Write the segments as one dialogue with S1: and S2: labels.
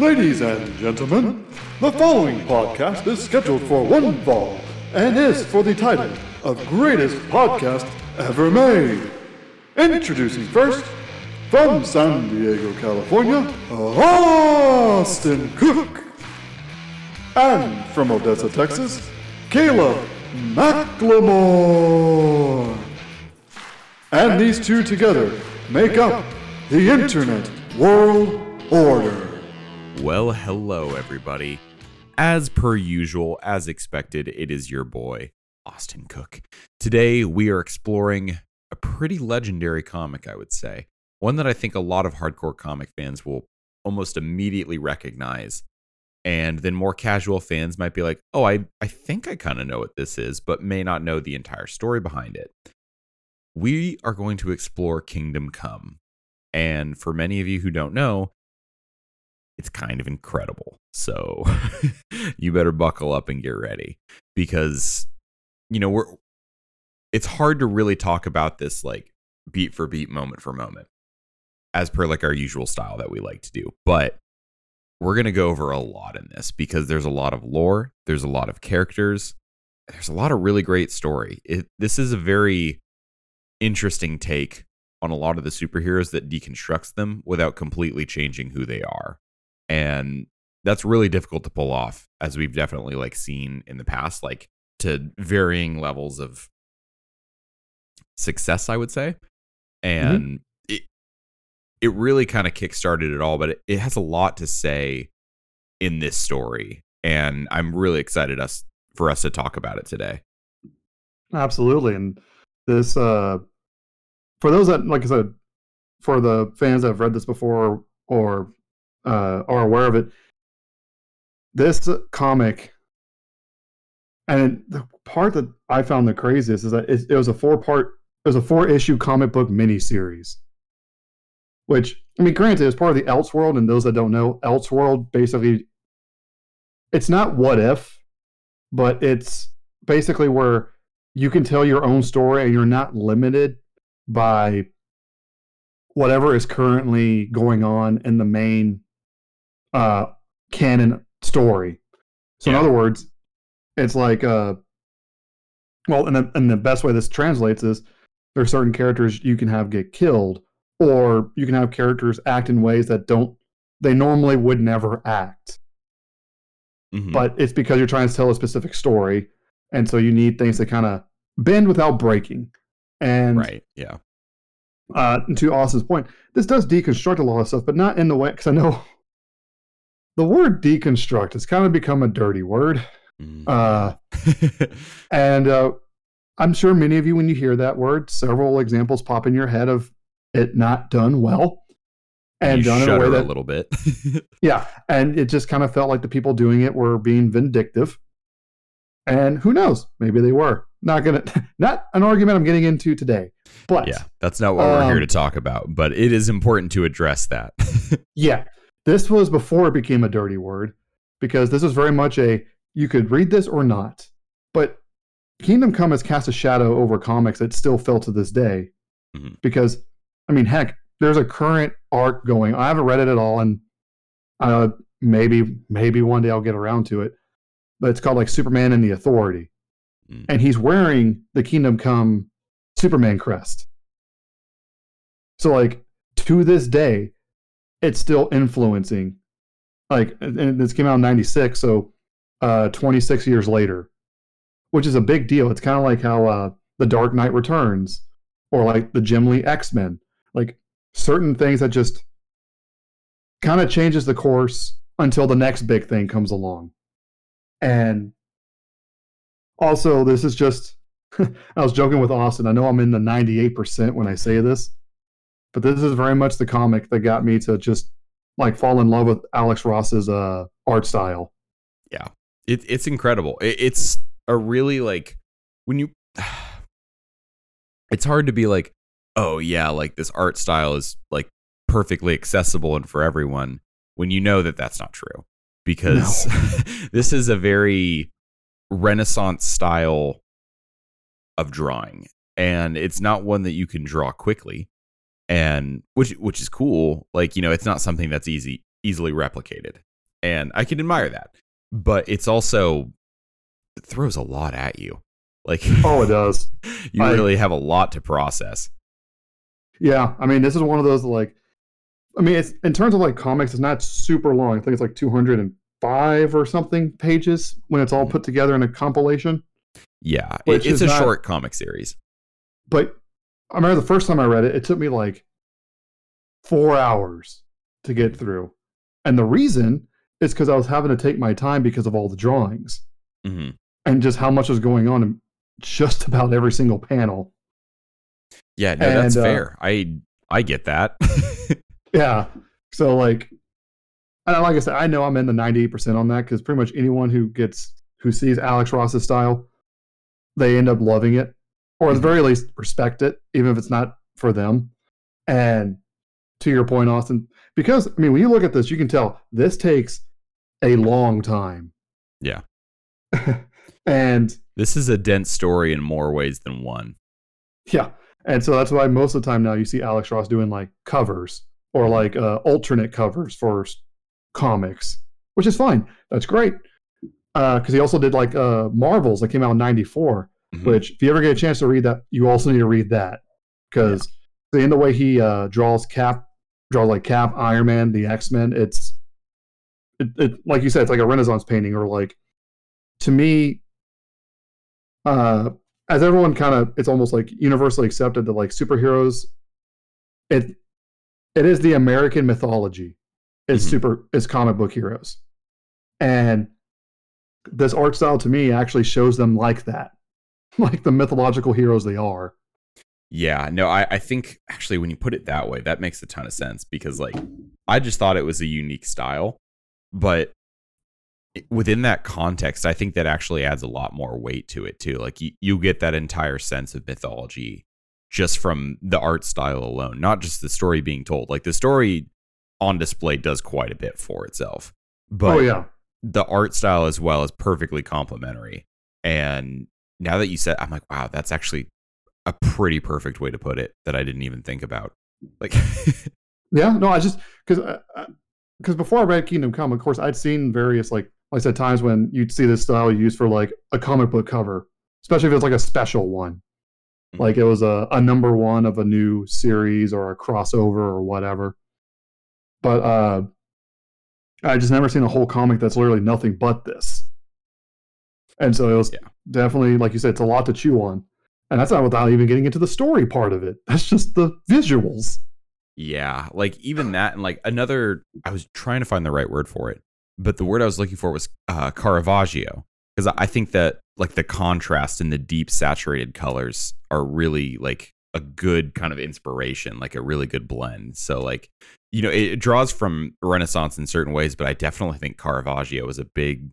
S1: Ladies and gentlemen, the following podcast is scheduled for one fall and is for the title of Greatest Podcast Ever Made. Introducing first, from San Diego, California, Austin Cook. And from Odessa, Texas, Caleb McLemore. And these two together make up the Internet World Order.
S2: Well, hello, everybody. As per usual, as expected, it is your boy, Austin Cook. Today, we are exploring a pretty legendary comic, I would say. One that I think a lot of hardcore comic fans will almost immediately recognize. And then more casual fans might be like, oh, I, I think I kind of know what this is, but may not know the entire story behind it. We are going to explore Kingdom Come. And for many of you who don't know, it's kind of incredible. So you better buckle up and get ready because you know, we're it's hard to really talk about this like beat for beat moment for moment as per like our usual style that we like to do. But we're going to go over a lot in this because there's a lot of lore, there's a lot of characters, there's a lot of really great story. It, this is a very interesting take on a lot of the superheroes that deconstructs them without completely changing who they are and that's really difficult to pull off as we've definitely like seen in the past like to varying levels of success i would say and mm-hmm. it it really kind of kickstarted it all but it, it has a lot to say in this story and i'm really excited us for us to talk about it today
S1: absolutely and this uh for those that like i said for the fans that have read this before or uh, are aware of it. This comic, and the part that I found the craziest is that it, it was a four part, it was a four issue comic book miniseries. Which I mean, granted, it's part of the Elseworld, and those that don't know, Elseworld basically, it's not what if, but it's basically where you can tell your own story and you're not limited by whatever is currently going on in the main uh, canon story. So, yeah. in other words, it's like, uh, well, and the, and the best way this translates is there are certain characters you can have get killed, or you can have characters act in ways that don't, they normally would never act. Mm-hmm. But it's because you're trying to tell a specific story. And so you need things to kind of bend without breaking. And
S2: right, yeah.
S1: Uh, to Austin's point, this does deconstruct a lot of stuff, but not in the way because I know the word deconstruct has kind of become a dirty word. Mm. Uh, and uh, I'm sure many of you, when you hear that word, several examples pop in your head of it not done well
S2: and you done in a way that a little bit.
S1: yeah, and it just kind of felt like the people doing it were being vindictive. And who knows? Maybe they were. Not gonna, not an argument I'm getting into today. But
S2: yeah, that's not what um, we're here um, to talk about. But it is important to address that.
S1: yeah, this was before it became a dirty word because this was very much a you could read this or not. But Kingdom Come has cast a shadow over comics that still fell to this day. Mm-hmm. Because, I mean, heck, there's a current arc going. I haven't read it at all, and uh, maybe maybe one day I'll get around to it. But it's called like Superman and the Authority, mm-hmm. and he's wearing the Kingdom Come Superman crest. So like to this day, it's still influencing. Like, and this came out in '96, so uh, 26 years later, which is a big deal. It's kind of like how uh, the Dark Knight Returns, or like the Jim Lee X Men, like certain things that just kind of changes the course until the next big thing comes along. And also, this is just, I was joking with Austin. I know I'm in the 98% when I say this, but this is very much the comic that got me to just like fall in love with Alex Ross's uh, art style.
S2: Yeah, it, it's incredible. It, it's a really like when you. It's hard to be like, oh yeah, like this art style is like perfectly accessible and for everyone when you know that that's not true because no. this is a very renaissance style of drawing and it's not one that you can draw quickly and which which is cool. Like you know, it's not something that's easy easily replicated. and I can admire that. But it's also it throws a lot at you. Like
S1: Oh, it does.
S2: you
S1: I-
S2: really have a lot to process.
S1: Yeah, I mean, this is one of those like, I mean, it's in terms of like comics, it's not super long. I think it's like 205 or something pages when it's all mm-hmm. put together in a compilation.
S2: Yeah, it- it's a
S1: not-
S2: short comic series.
S1: But I remember the first time I read it, it took me like four hours to get through. And the reason is because I was having to take my time because of all the drawings
S2: hmm
S1: and just how much was going on in just about every single panel.
S2: Yeah, no, that's
S1: uh,
S2: fair. I I get that.
S1: Yeah. So like, and like I said, I know I'm in the 98% on that because pretty much anyone who gets who sees Alex Ross's style, they end up loving it, or at the very least respect it, even if it's not for them. And to your point, Austin, because I mean, when you look at this, you can tell this takes a long time.
S2: Yeah.
S1: and
S2: this is a dense story in more ways than one.
S1: Yeah. And so that's why most of the time now you see Alex Ross doing like covers or like uh, alternate covers for comics, which is fine. That's great. Because he also did like uh, Marvels that came out in 94,
S2: Mhm.
S1: which if you ever get a chance to read that, you also need to read that. Because in the way he uh, draws Cap, draws like Cap, Iron Man, the X Men, it's, it, it, like you said, it's like a Renaissance painting or like, to me, uh, as everyone kind of it's almost like universally accepted that like superheroes it it is the american mythology is
S2: Mhm.
S1: super is comic book heroes and this art style to me actually shows them like that like the mythological heroes they are
S2: Yeah, no, I, I think actually when you put it that way, that makes a ton of sense because like I just thought it was a unique style, but within that context, I think that actually adds a lot more weight to it too. Like you, you get that entire sense of mythology just from the art style alone, not just the story being told. Like the story on display does quite a bit for itself, oh, but
S1: oh yeah
S2: the art style as well is perfectly complementary. And now that you said, I'm like, wow, that's actually a pretty perfect way to put it that I didn't even think about. Like,
S1: yeah no i just because because before i read kingdom come of course i'd seen various like like i said times when you'd see this style used for like a comic book cover especially if it's like a special one
S2: Mhm.
S1: like it was a, a number one of a new series or a crossover or whatever but uh i just never seen a whole comic that's literally nothing but this and so it was
S2: Yeah.
S1: Definitely like you said it's a lot to chew on and that's not without even getting into the story part of it that's just the visuals
S2: yeah, like even that, and like another, I was trying to find the right word for it, but the word I was looking for was uh, Caravaggio. Because I think that like the contrast and the deep saturated colors are really like a good kind of inspiration, like a really good blend. So like, you know, it, it draws from Renaissance in certain ways, but I definitely think Caravaggio was a big,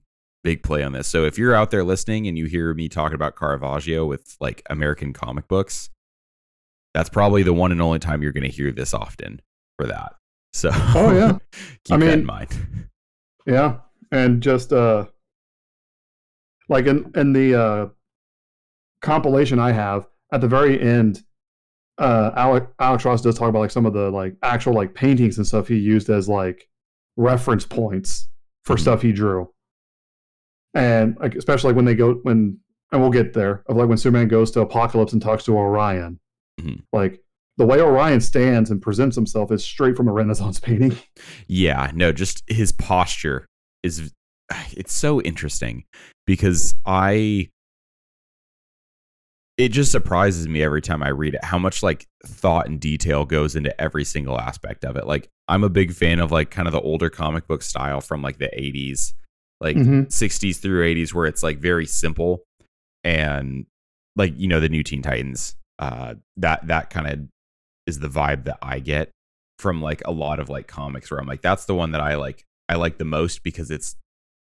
S2: big play on this. So if you're out there listening and you hear me talking about Caravaggio with like American comic books, that's probably the one and only time you're going to hear this often for that. So,
S1: Oh, yeah.
S2: keep
S1: I
S2: that in
S1: mean-
S2: mind.
S1: Yeah, and just uh, like in in the uh, compilation I have at the very end, uh, Alex Alex Ross does talk about like some of the like actual like paintings and stuff he used as like reference points for
S2: Mhm.
S1: stuff he drew, and like especially like when they go when and we'll get there of like when Superman goes to Apokolips and talks to Orion,
S2: Mhm.
S1: like. The way Orion stands and presents himself is straight from a Renaissance painting.
S2: Yeah, no, just his posture is it's so interesting because I it just surprises me every time I read it how much like thought and detail goes into every single aspect of it. Like I'm a big fan of like kind of the older comic book style from like the 80s, like
S1: Mhm.
S2: 60s through 80s where it's like very simple and like you know the new Teen Titans uh that that kind of is the vibe that I get from like a lot of like comics where I'm like that's the one that I like I like the most because it's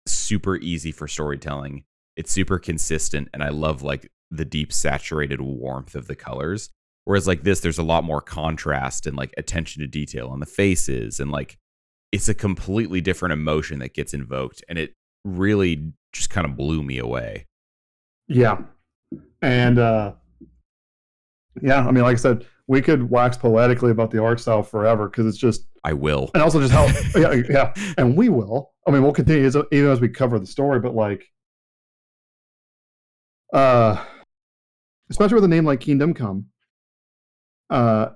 S2: super easy for storytelling. It's super consistent and I love like the deep saturated warmth of the colors. Whereas like this there's a lot more contrast and like attention to detail on the faces and like it's a completely different emotion that gets invoked and it really just kind of blew me away.
S1: Yeah. And uh yeah, I mean like I said, we could wax poetically about the art style forever because it's just
S2: I will.
S1: and also just how yeah, yeah and we will i mean we'll continue as, even as we cover the story but like uh especially with a name like kingdom come uh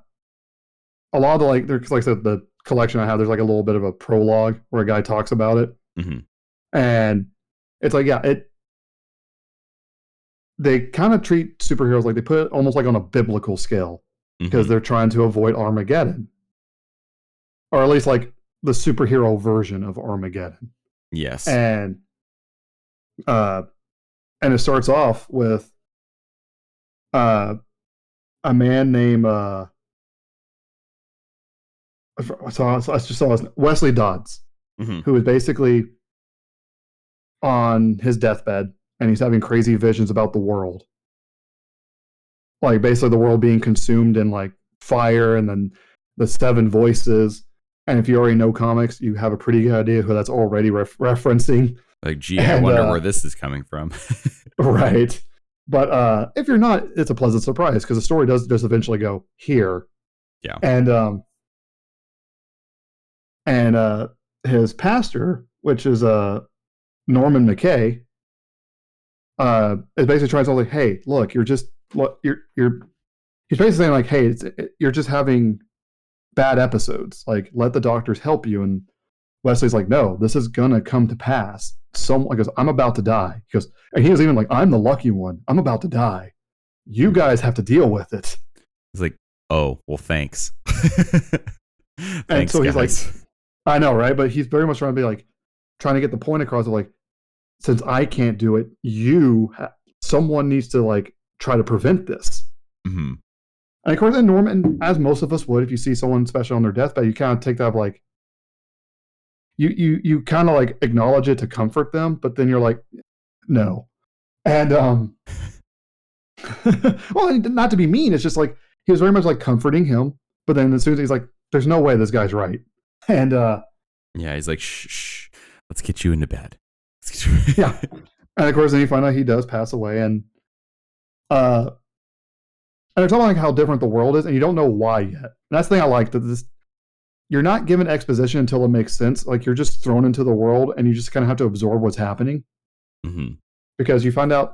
S1: a lot of the like there's like I said, the collection i have there's like a little bit of a prologue where a guy talks about it
S2: Mhm.
S1: and it's like yeah it they kind of treat superheroes like they put it almost like on a biblical scale because
S2: Mhm.
S1: they're trying to avoid Armageddon, or at least like the superhero version of Armageddon.
S2: yes.
S1: And uh, and it starts off with uh, a man named uh, I I just saw Wesley Dodds,
S2: Mhm.
S1: who is basically on his deathbed and he's having crazy visions about the world. Like basically the world being consumed in like fire and then the seven voices. And if you already know comics, you have a pretty good idea who that's already ref- referencing.
S2: Like, gee, I wonder
S1: uh,
S2: where this is coming from.
S1: right. But uh if you're not, it's a pleasant surprise because the story does just eventually go here.
S2: Yeah.
S1: And um and uh his pastor, which is uh Norman McKay, uh is basically trying to tell like, hey, look, you're just look, you're you're he's basically saying like, hey, it's, it, you're just having bad episodes. Like, let the doctors help you. And Wesley's like, no, this is gonna come to pass. Someone goes, I'm about to die. He goes, and he was even like, I'm the lucky one. I'm about to die. You guys have to deal with it.
S2: He's like, oh, well, thanks.
S1: And
S2: thanks,
S1: so he's like,
S2: guys.
S1: I know, right? But he's very much trying to be like, trying to get the point across of like, since I can't do it, you, someone needs to like try to prevent this.
S2: Mhm.
S1: And of course, and Norman, as most of us would, if you see someone special on their deathbed, you kind of take that like, you you you kind of like acknowledge it to comfort them, but then you're like, no, and um, well, not to be mean, it's just like he was very much like comforting him, but then as soon as he's like, there's no way this guy's right, and uh,
S2: Yeah, he's like, shh, shh, let's get you into bed. You-
S1: yeah, and of course, then you find out he does pass away, and uh, and they're talking like how different the world is, and you don't know why yet. And that's the thing I like that this you're not given exposition until it makes sense. Like you're just thrown into the world, and you just kind of have to absorb what's happening
S2: Mhm.
S1: because you find out.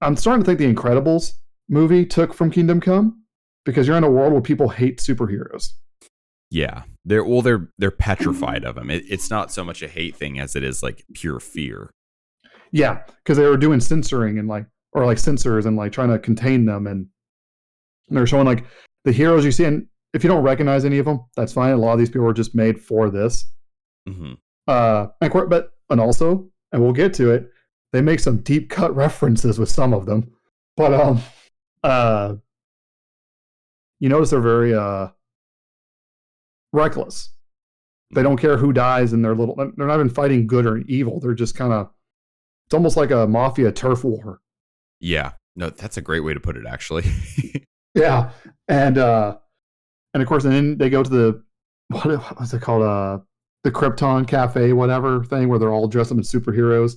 S1: I'm starting to think the Incredibles movie took from Kingdom Come because you're in a world where people hate superheroes.
S2: Yeah, they're well, they're they're petrified of him. It, it's not so much a hate thing as it is like pure fear.
S1: Yeah, because they were doing censoring and like, or like censors and like trying to contain them, and they're showing like the heroes you see. And if you don't recognize any of them, that's fine. A lot of these people are just made for this.
S2: hmm
S1: Uh, and course, but and also, and we'll get to it. They make some deep cut references with some of them, but um, uh, you notice they're very uh reckless. They don't care who dies in their little. They're not even fighting good or evil. They're just kind of. It's almost like a mafia turf war.
S2: Yeah, no, that's a great way to put it. Actually,
S1: Yeah, and uh, and of course, and then they go to the what was it called? Uh, the Krypton Cafe, whatever thing, where they're all dressed up as superheroes.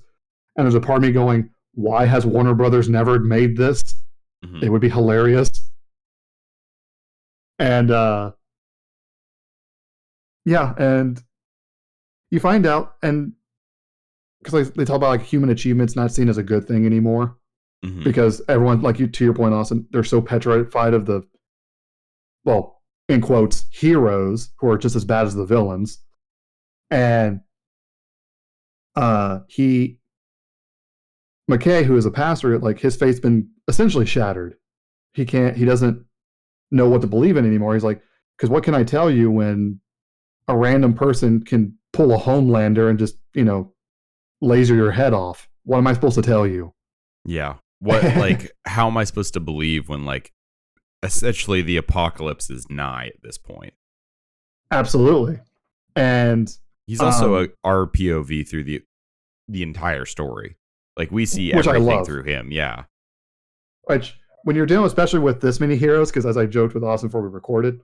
S1: And there's a part of me going, "Why has Warner Brothers never made this?
S2: Mhm.
S1: It would be hilarious." And uh, yeah, and you find out, and because they talk about like human achievements not seen as a good thing anymore
S2: Mhm.
S1: because everyone, like you to your point, Austin, they're so petrified of the, well, in quotes, heroes who are just as bad as the villains, and uh, he, McKay, who is a pastor, like his faith's been essentially shattered. He can't, he doesn't know what to believe in anymore. He's like, because what can I tell you when a random person can pull a Homelander and just, you know, laser your head off? What am I supposed to tell you?
S2: yeah. What like how am I supposed to believe when like essentially the apocalypse is nigh at this point?
S1: Absolutely. And
S2: He's also
S1: Um,
S2: a our POV through the the entire story. Like we see everything through him. Yeah.
S1: which when you're dealing especially with this many heroes, because as I joked with Austin before we recorded,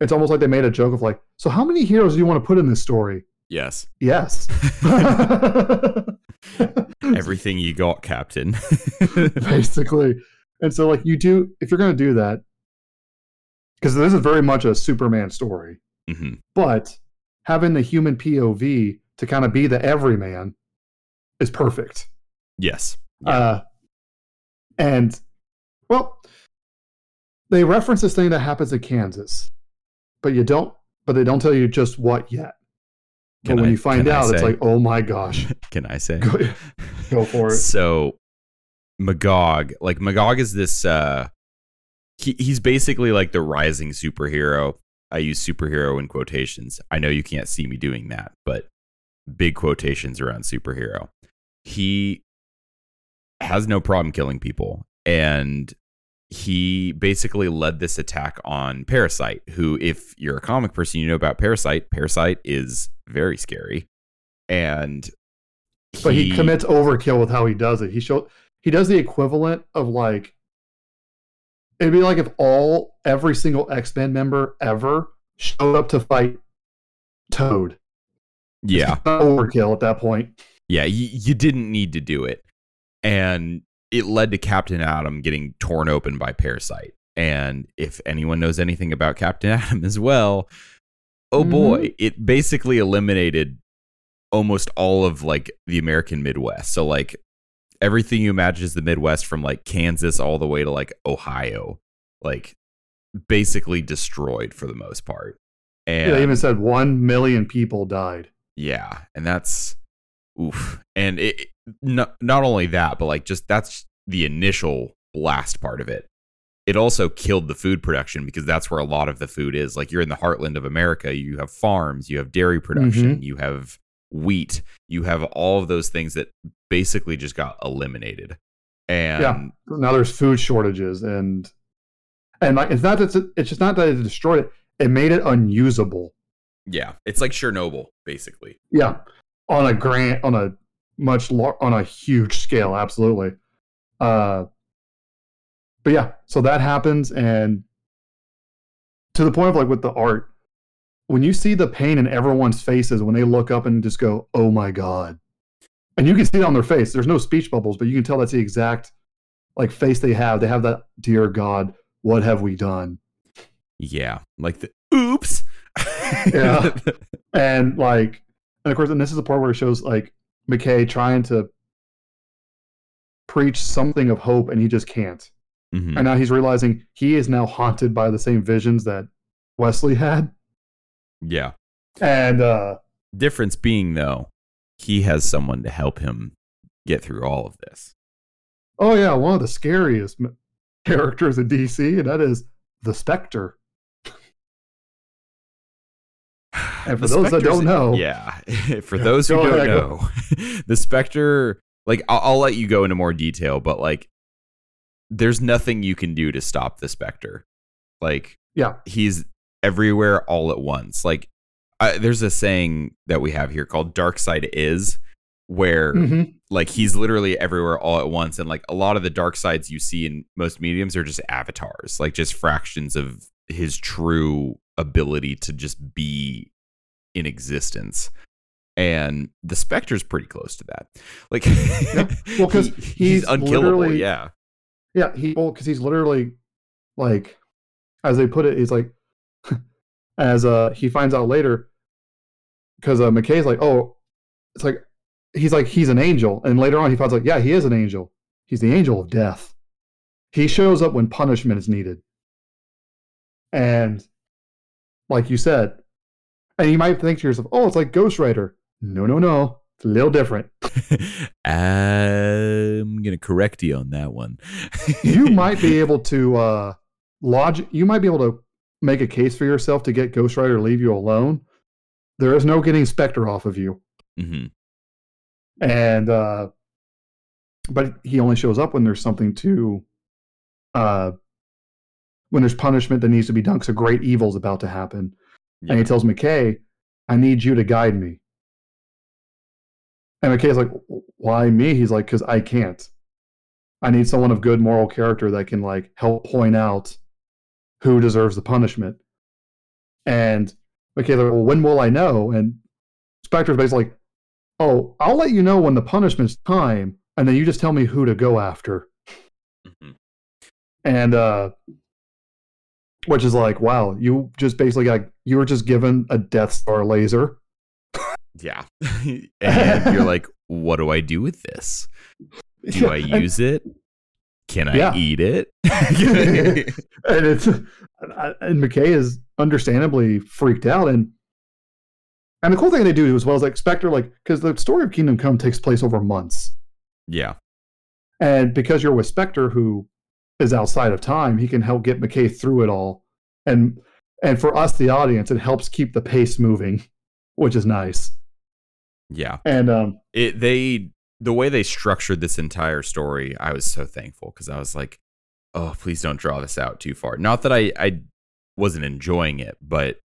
S1: it's almost like they made a joke of like, so how many heroes do you want to put in this story?
S2: Yes.
S1: Yes.
S2: Everything you got, Captain.
S1: Basically. And so like you do if you're gonna do that, because this is very much a Superman story.
S2: hmm
S1: but having the human POV to kind of be the everyman is perfect.
S2: Yes.
S1: Uh, and well, they reference this thing that happens in Kansas, but you don't. But they don't tell you just what yet.
S2: Can
S1: but when
S2: I-
S1: you find out, it's like, oh my gosh,
S2: Can I say?
S1: go, go for it.
S2: So Magog, like Magog is this uh he, he's basically like the rising superhero. I use superhero in quotations. I know you can't see me doing that, but big quotations around superhero. He has no problem killing people and he basically led this attack on Parasite, who if you're a comic person you know about Parasite, Parasite is very scary. And
S1: But he, commits overkill with how he does it. He show he does the equivalent of like it'd be like if all every single X Men member ever showed up to fight Toad.
S2: yeah.
S1: Overkill at that point.
S2: Yeah, you, you didn't need to do it. And it led to Captain Atom getting torn open by Parasite. And if anyone knows anything about Captain Atom as well, oh
S1: Mhm.
S2: boy, it basically eliminated almost all of like the American Midwest. So like everything you imagine is the Midwest from like Kansas all the way to like Ohio, like basically destroyed for the most part. And
S1: Yeah, they even said one million people died.
S2: yeah, and that's oof. And it, not not only that, but like just that's the initial blast part of it. It also killed the food production because that's where a lot of the food is. Like you're in the heartland of America, you have farms, you have dairy mm-hmm. production, you have wheat, you have all of those things that basically just got eliminated. And
S1: Yeah. Now there's food shortages and and like it's not that it's, it's just not that it destroyed it. It made it unusable.
S2: yeah, it's like Chernobyl, basically.
S1: Yeah, on a grant on a much lar- on a huge scale, absolutely. Uh, but yeah, so that happens, and to the point of like with the art, when you see the pain in everyone's faces when they look up and just go, "Oh my god," and you can see it on their face. There's no speech bubbles, but you can tell that's the exact like face they have. They have that, "Dear God, what have we done?"
S2: Yeah, like the oops.
S1: Yeah. and like and of course and this is the part where it shows like mckay trying to preach something of hope and he just can't
S2: Mhm.
S1: and now he's realizing he is now haunted by the same visions that wesley had
S2: Yeah.
S1: and uh
S2: Difference being though, he has someone to help him get through all of this.
S1: oh yeah one of the scariest characters in dc and that is the spectre And for
S2: The
S1: those that don't know-
S2: yeah, for those who don't know, the Spectre, like I'll, I'll let you go into more detail, but like, there's nothing you can do to stop the Spectre. Like,
S1: yeah
S2: he's everywhere all at once. Like, I, there's a saying that we have here called "Darkseid is," where
S1: Mhm.
S2: like he's literally everywhere all at once and like a lot of the Darkseids you see in most mediums are just avatars like just fractions of his true ability to just be in existence. And the spectre's pretty close to that. Like
S1: Well, 'cause
S2: he-
S1: he's
S2: unkillable
S1: literally-
S2: yeah.
S1: Yeah, he well because he's literally like, as they put it, he's like, as uh he finds out later, because uh, McKay's like, oh, it's like he's like he's an angel, and later on he finds like, yeah, he is an angel. He's the angel of death. He shows up when punishment is needed, and like you said, and you might think to yourself, oh, it's like Ghost Rider. No, no, no, it's a little different.
S2: i'm gonna correct you on that one
S1: you might be able to uh you might be able to make a case for yourself to get Ghost Rider to leave you alone. There is no getting Spectre off of you.
S2: Mhm.
S1: And uh but he only shows up when there's something to uh when there's punishment that needs to be done because a great evil's about to happen. And he tells McKay, I need you to guide me. And McKay's like, why me? He's like, because I can't. I need someone of good moral character that can like help point out who deserves the punishment. And McKay's like, well, when will I know? And Spectre's basically like, oh, I'll let you know when the punishment's time, and then you just tell me who to go after.
S2: Mhm.
S1: And uh which is like, wow, you just basically got you were just given a Death Star laser.
S2: Yeah. and you're like, what do I do with this? Do I use it? Can I
S1: Yeah.
S2: eat it?
S1: and it's and McKay is understandably freaked out and and the cool thing they do as well is like Spectre like because the story of Kingdom Come takes place over months
S2: yeah.
S1: and because you're with Spectre who is outside of time he can help get McKay through it all and and for us the audience it helps keep the pace moving which is nice
S2: Yeah.
S1: and um
S2: It they the way they structured this entire story, I was so thankful because I was like, oh, please don't draw this out too far. Not that I I wasn't enjoying it, but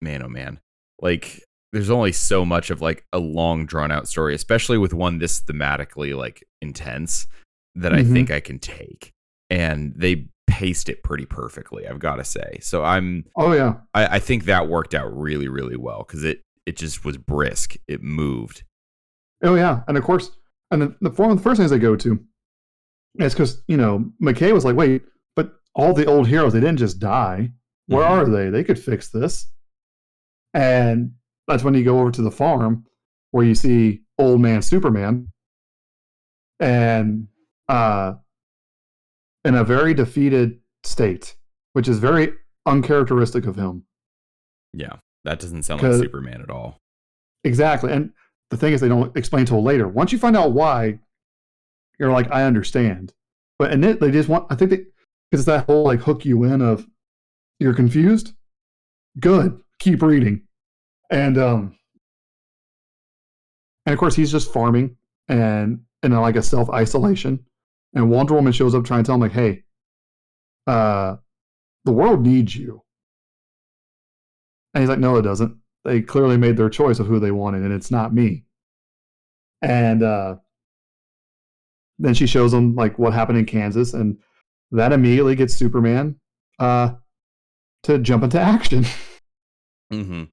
S2: man, oh man, like there's only so much of like a long drawn out story, especially with one this thematically like intense that I
S1: Mhm.
S2: think I can take, and they paced it pretty perfectly. I've got to say, so I'm
S1: oh yeah
S2: I, I think that worked out really really well because it it just was brisk, it moved.
S1: Oh yeah, and of course, and the, the one of the first things they go to is because you know McKay was like, wait, but all the old heroes they didn't just die. Where
S2: Mhm.
S1: are they? They could fix this. And that's when you go over to the farm where you see old man Superman, and uh, in a very defeated state, which is very uncharacteristic of him.
S2: Yeah, that doesn't sound like Superman at all.
S1: Exactly. And the thing is, they don't explain till later. Once you find out why, you're like, I understand. But and it, they just want, I think they, because it's that whole like hook you in of you're confused. Good. Keep reading. And, um, and of course, he's just farming and in a, like a self isolation. And Wonder Woman shows up trying to tell him, like, hey, uh, the world needs you. And he's like, no, it doesn't they clearly made their choice of who they wanted, and it's not me. And uh, then she shows him like what happened in Kansas, and that immediately gets Superman uh, to jump into action.
S2: Mm-hmm.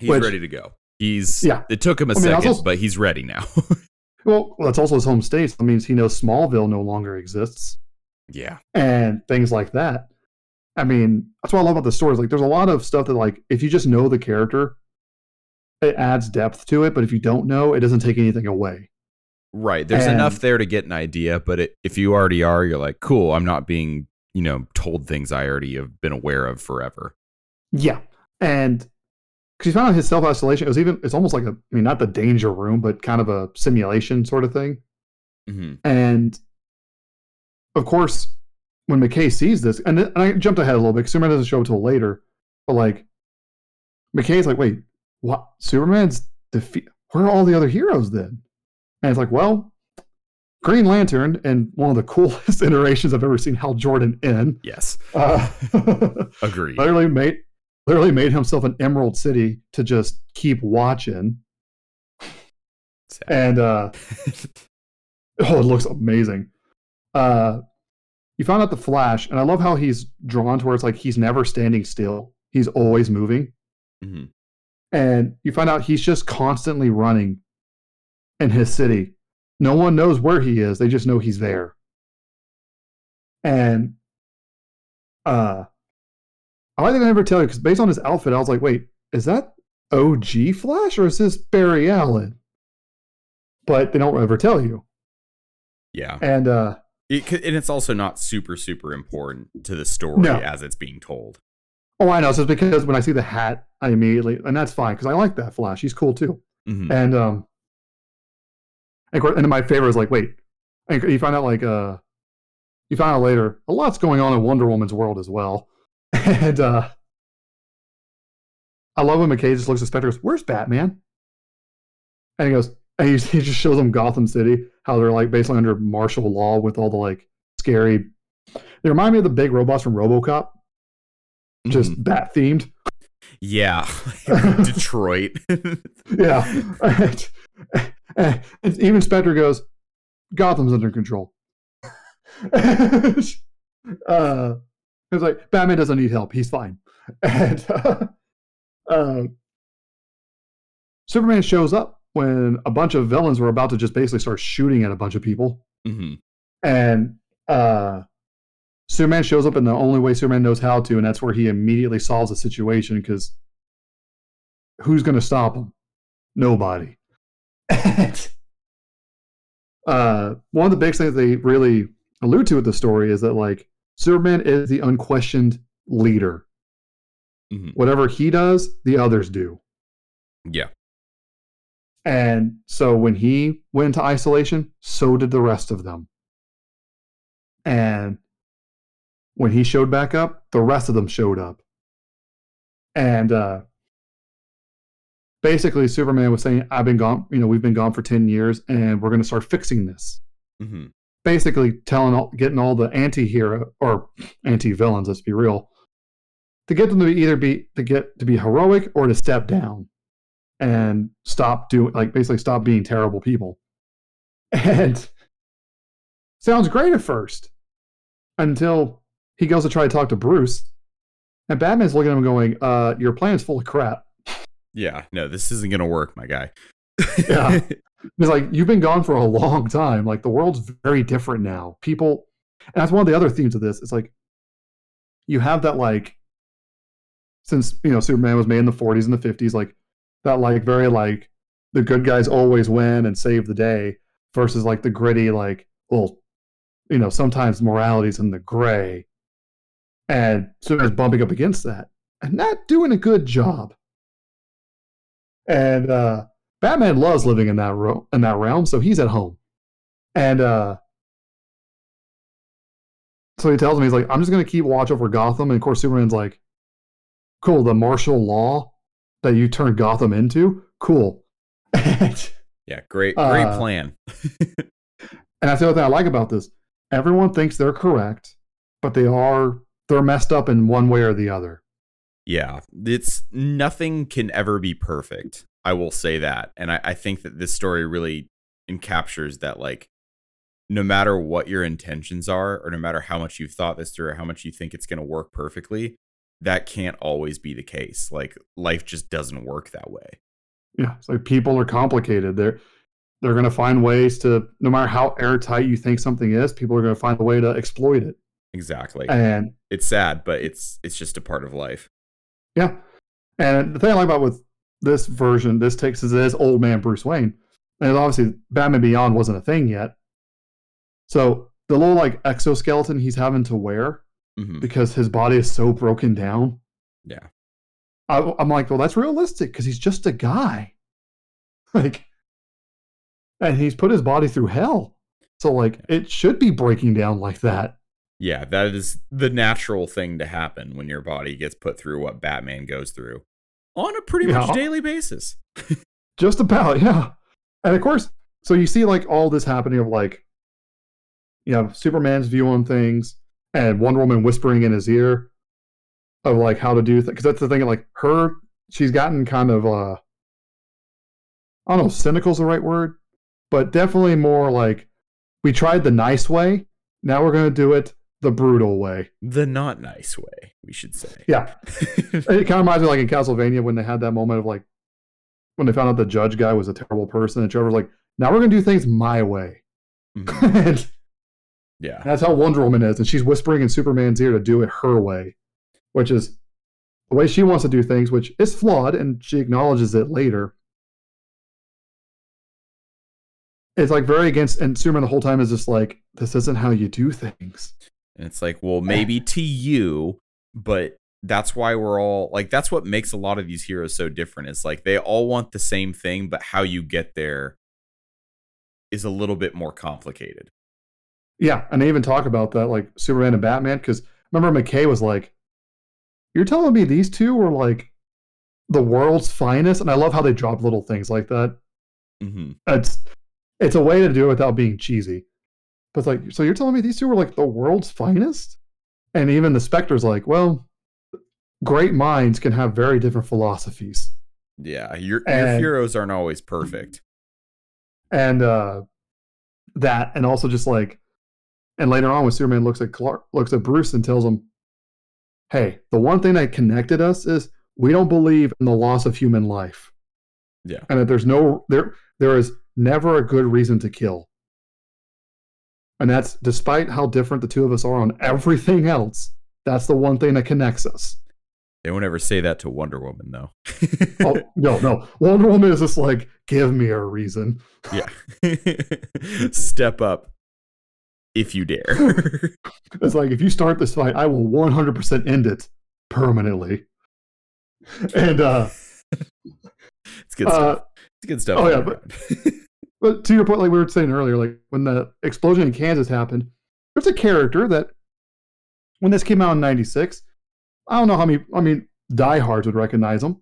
S2: He's
S1: Which-
S2: ready to go. He's
S1: Yeah.
S2: It took him a
S1: I mean,
S2: second,
S1: also-
S2: but he's ready now.
S1: well, that's also his home state. So that means he knows Smallville no longer exists,
S2: yeah.
S1: and things like that. I mean, that's what I love about the stories. Like, there's a lot of stuff that, like, if you just know the character, it adds depth to it. But if you don't know, it doesn't take anything away.
S2: Right. There's
S1: And-
S2: enough there to get an idea, but it, if you already are, you're like, cool. I'm not being, you know, told things I already have been aware of forever.
S1: Yeah, and because he found out his self isolation, it was even it's almost like a I mean not the danger room, but kind of a simulation sort of thing.
S2: Mm-hmm.
S1: And of course, when McKay sees this, and, and I jumped ahead a little bit because Superman doesn't show up till later, but like McKay's like, wait, what? Superman's defeat? Where are all the other heroes then? And it's like, well, Green Lantern and one of the coolest iterations I've ever seen Hal Jordan in.
S2: Yes.
S1: Uh,
S2: Agreed.
S1: literally made literally made himself an emerald city to just keep watching.
S2: Sad.
S1: and uh oh it looks amazing. Uh you found out the flash and i love how he's drawn to where it's like he's never standing still. He's always moving.
S2: Mhm.
S1: and you find out he's just constantly running in his city. No one knows where he is. They just know he's there. And uh i like that i never tell you because based on his outfit i was like wait is that og flash or is this barry allen but they don't ever tell you
S2: Yeah.
S1: and uh
S2: It, and it's also not super, super important to the story
S1: No.
S2: as it's being told.
S1: oh i know it's just because when i see the hat i immediately and that's fine because i like that flash he's cool too
S2: Mhm.
S1: And um, and, course, and then my favorite is like, wait, and you find out like uh, you find out later a lot's going on in Wonder Woman's world as well, and uh, I love when McKay just looks at Spectre, and goes, "Where's Batman?" And he goes, and he, he just shows them Gotham City, how they're like basically under martial law with all the like scary. They remind me of the big robots from RoboCop, just
S2: Mhm.
S1: bat themed.
S2: yeah. Detroit.
S1: yeah. And, and even Spectre goes, Gotham's under control. uh, it's like, Batman doesn't need help. He's fine. And uh, uh, Superman shows up when a bunch of villains were about to just basically start shooting at a bunch of people.
S2: Mhm.
S1: And uh, Superman shows up in the only way Superman knows how to, and that's where he immediately solves the situation because who's going to stop him? Nobody. And, uh, one of the big things they really allude to with the story is that like Superman is the unquestioned leader.
S2: Mhm.
S1: Whatever he does, the others do.
S2: Yeah.
S1: And so when he went into isolation, so did the rest of them. And when he showed back up, the rest of them showed up. And uh, basically, Superman was saying, I've been gone, you know, we've been gone for 10 years and we're going to start fixing this.
S2: hmm
S1: Basically, telling all, getting all the anti hero or anti villains, let's be real, to get them to be either be to get to be heroic or to step down and stop doing like basically stop being terrible people. And sounds great at first until he goes to try to talk to Bruce, and Batman's looking at him going, uh, your plan's full of crap.
S2: Yeah. No, this isn't gonna work, my guy.
S1: Yeah. He's like, you've been gone for a long time. Like the world's very different now. People, and that's one of the other themes of this. It's like you have that like, since you know Superman was made in the 40s and the 50s, like that like very like the good guys always win and save the day versus like the gritty like well, you know sometimes morality's in the gray, and Superman's bumping up against that and not doing a good job. And uh Batman loves living in that ro- in that realm, so he's at home. And uh so he tells me he's like, I'm just gonna keep watch over Gotham, and of course Superman's like, Cool, the martial law that you turned Gotham into? Cool. and,
S2: yeah. Great. Great
S1: Uh,
S2: plan.
S1: and that's the other thing I like about this. Everyone thinks they're correct, but they are they're messed up in one way or the other.
S2: Yeah, it's nothing can ever be perfect. I will say that, and I, I think that this story really encaptures that. Like, no matter what your intentions are, or no matter how much you've thought this through, or how much you think it's going to work perfectly, that can't always be the case. Like, life just doesn't work that way.
S1: Yeah, it's like people are complicated. They're they're going to find ways to, no matter how airtight you think something is, people are going to find a way to exploit it.
S2: Exactly.
S1: And
S2: it's sad, but it's it's just a part of life.
S1: yeah, and the thing I like about with this version, this takes it is old man Bruce Wayne, and obviously Batman Beyond wasn't a thing yet. So the little like exoskeleton he's having to wear
S2: hmm
S1: because his body is so broken down.
S2: Yeah.
S1: I, I'm like, well, that's realistic because he's just a guy, like, and he's put his body through hell. So like, it should be breaking down like that.
S2: Yeah, that is the natural thing to happen when your body gets put through what Batman goes through on a pretty much daily basis.
S1: Just about, yeah. And of course, so you see like all this happening of like, you know, Superman's view on things and Wonder Woman whispering in his ear of like how to do things. Because that's the thing, like her, she's gotten kind of, uh, I don't know, cynical's the right word, but definitely more like we tried the nice way. Now we're going to do it the brutal way.
S2: The not nice way, we should say.
S1: Yeah. It kind of reminds me like in Castlevania when they had that moment of like when they found out the judge guy was a terrible person, and Trevor's like, "Now we're gonna do things my way."
S2: Mhm.
S1: and
S2: yeah.
S1: that's how Wonder Woman is, and she's whispering in Superman's ear to do it her way, which is the way she wants to do things, which is flawed, and she acknowledges it later. It's like very against, and Superman the whole time is just like, "This isn't how you do things."
S2: And it's like, well, maybe to you, but that's why we're all like that's what makes a lot of these heroes so different. It's like they all want the same thing, but how you get there is a little bit more complicated.
S1: Yeah, and they even talk about that, like Superman and Batman, because remember McKay was like, "You're telling me these two were like the world's finest," and I love how they drop little things like that.
S2: hmm
S1: It's it's a way to do it without being cheesy. But it's like, so you're telling me these two were like the world's finest? And even the Spectre's like, well, great minds can have very different philosophies.
S2: Yeah, your your heroes aren't always perfect.
S1: and uh that and also just like and later on when superman looks at clark looks at bruce and tells him hey the one thing that connected us is we don't believe in the loss of human life
S2: Yeah.
S1: and that there's no there there is never a good reason to kill And that's despite how different the two of us are on everything else, that's the one thing that connects us.
S2: They won't ever say that to Wonder Woman, though.
S1: oh, no, no. Wonder Woman is just like, give me a reason.
S2: yeah. Step up if you dare.
S1: it's like, if you start this fight, I will 100% end it permanently. And, uh,
S2: it's good stuff. Uh, it's good stuff.
S1: Oh, yeah. But, but to your point, like we were saying earlier, like when the explosion in Kansas happened, there's a character that when this came out in 96, I don't know how many, I mean, diehards would recognize him.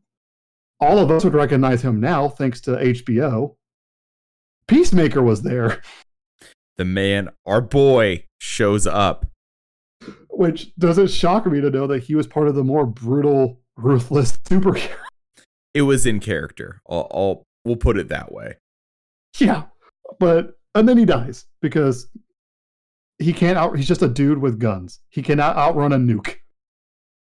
S1: All of us would recognize him now, thanks to HBO. Peacemaker was there.
S2: The man, our boy, shows up.
S1: Which doesn't shock me to know that he was part of the more brutal, ruthless superhero.
S2: It was in character. I'll, I'll we'll put it that way.
S1: Yeah, but and then he dies because he can't out. He's just a dude with guns. He cannot outrun a nuke.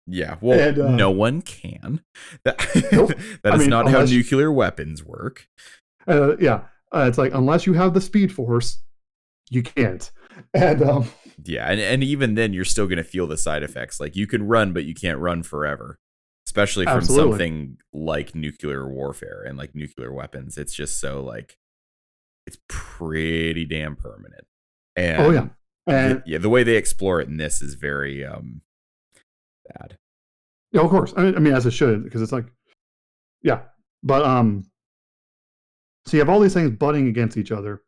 S2: Yeah, well, and, uh, no one can. That, nope. that is mean, not how nuclear weapons work.
S1: Uh, yeah, uh, it's like unless you have the speed force, you can't. And um,
S2: yeah, and, and even then, you're still going to feel the side effects. Like you can run, but you can't run forever, especially from absolutely. something like nuclear warfare and like nuclear weapons. It's just so like it's pretty damn permanent. And
S1: oh yeah, and
S2: yeah, the way they explore it in this is very um bad.
S1: Yeah, of course. I mean, I mean as it should, because it's like, yeah. But um, so you have all these things butting against each other,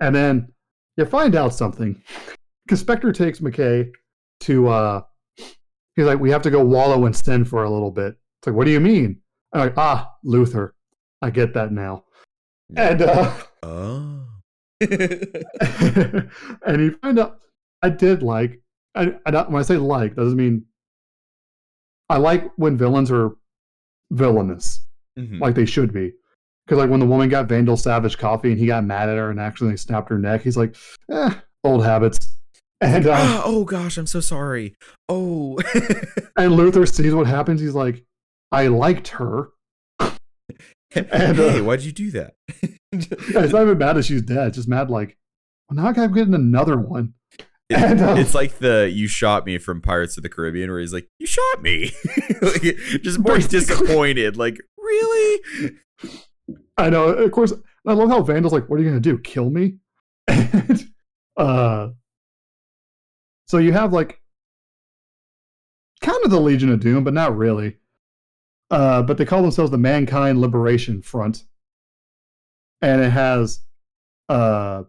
S1: and then you find out something. Because Spectre takes McCay to uh, he's like, we have to go wallow in sin for a little bit. It's like, what do you mean? I'm like, ah, Luthor, I get that now. And uh,
S2: oh.
S1: and you find out I did like I, I when I say like doesn't mean I like when villains are villainous, mm-hmm. like they should be. Because like when the woman got Vandal Savage coffee and he got mad at her and actually snapped her neck, he's like, eh, old habits. And uh,
S2: oh gosh, I'm so sorry. Oh,
S1: and Luthor sees what happens. He's like, I liked her.
S2: and, hey, uh, why'd you do that?
S1: yeah, it's not even mad that she's dead. It's just mad like, well, now I'm getting another one.
S2: It, and, um, it's like the "you shot me" from Pirates of the Caribbean, where he's like, "You shot me," like, just more disappointed. Like, really?
S1: I know. Of course, I love how Vandal's like, "What are you gonna do? Kill me?" And, uh, so you have like kind of the Legion of Doom, but not really. Uh, but they call themselves the Mankind Liberation Front, and it has, uh,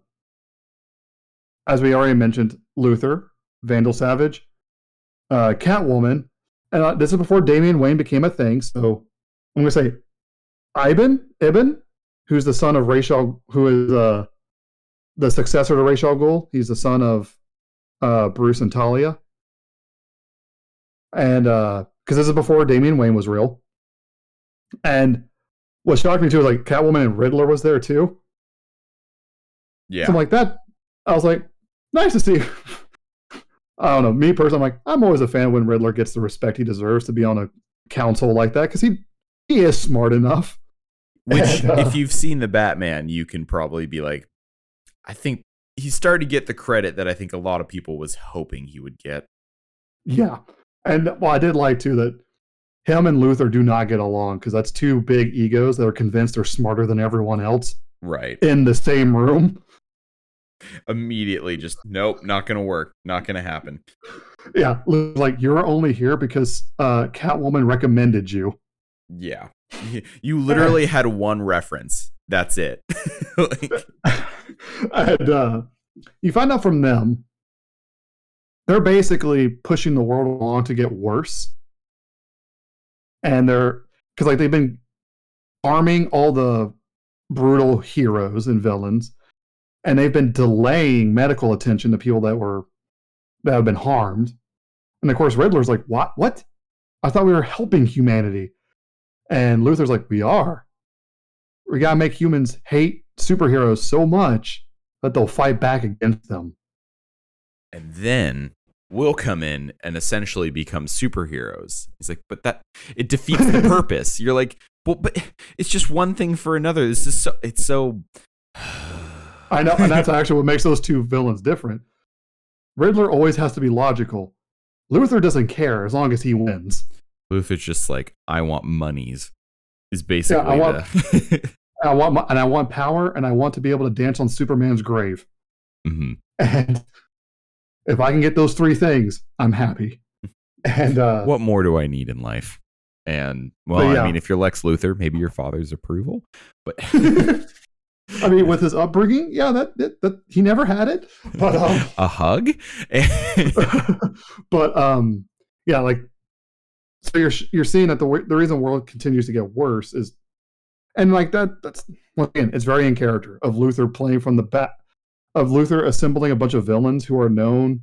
S1: as we already mentioned, Luthor, Vandal Savage, uh, Catwoman, and uh, this is before Damian Wayne became a thing. So I'm gonna say Iban Ibn, who's the son of Rachel, who is uh, the successor to Ra's al Ghul. He's the son of uh, Bruce and Talia, and because uh, this is before Damian Wayne was real. And what shocked me too was like Catwoman and Riddler was there too.
S2: Yeah,
S1: I'm like that. I was like, nice to see. I don't know. Me personally, I'm like, I'm always a fan when Riddler gets the respect he deserves to be on a council like that because he he is smart enough.
S2: Which, and, uh, if you've seen the Batman, you can probably be like, I think he started to get the credit that I think a lot of people was hoping he would get.
S1: Yeah, and well, I did like too that him and Luthor do not get along because that's two big egos that are convinced they're smarter than everyone else.
S2: Right.
S1: In the same room.
S2: Immediately, just nope, not gonna work, not gonna happen.
S1: Yeah, like you're only here because uh, Catwoman recommended you.
S2: Yeah, you literally had one reference. That's it.
S1: like... and uh, you find out from them, they're basically pushing the world along to get worse and they're because like they've been arming all the brutal heroes and villains, and they've been delaying medical attention to people that were that have been harmed. And of course, Riddler's like, "What? What? I thought we were helping humanity." And Luthor's like, "We are. We gotta make humans hate superheroes so much that they'll fight back against them."
S2: And then will come in and essentially become superheroes. He's like, but that it defeats the purpose. You're like, well, but it's just one thing for another. This is so it's so
S1: I know, and that's actually what makes those two villains different. Riddler always has to be logical. Luthor doesn't care as long as he wins.
S2: Luthor's just like, I want monies. Is basically
S1: I want-
S2: the.
S1: I want my, and I want power, and I want to be able to dance on Superman's grave.
S2: Mhm.
S1: And if I can get those three things, I'm happy. And uh,
S2: What more do I need in life? And well,
S1: yeah.
S2: I mean, if you're Lex Luthor, maybe your father's approval. But
S1: I mean, with his upbringing, yeah, that, that, that he never had it, but um,
S2: a hug.
S1: but um, yeah, like so you're you're seeing that the the reason the world continues to get worse is, and like that that's once again it's very in character of Luthor playing from the back of Luthor assembling a bunch of villains who are known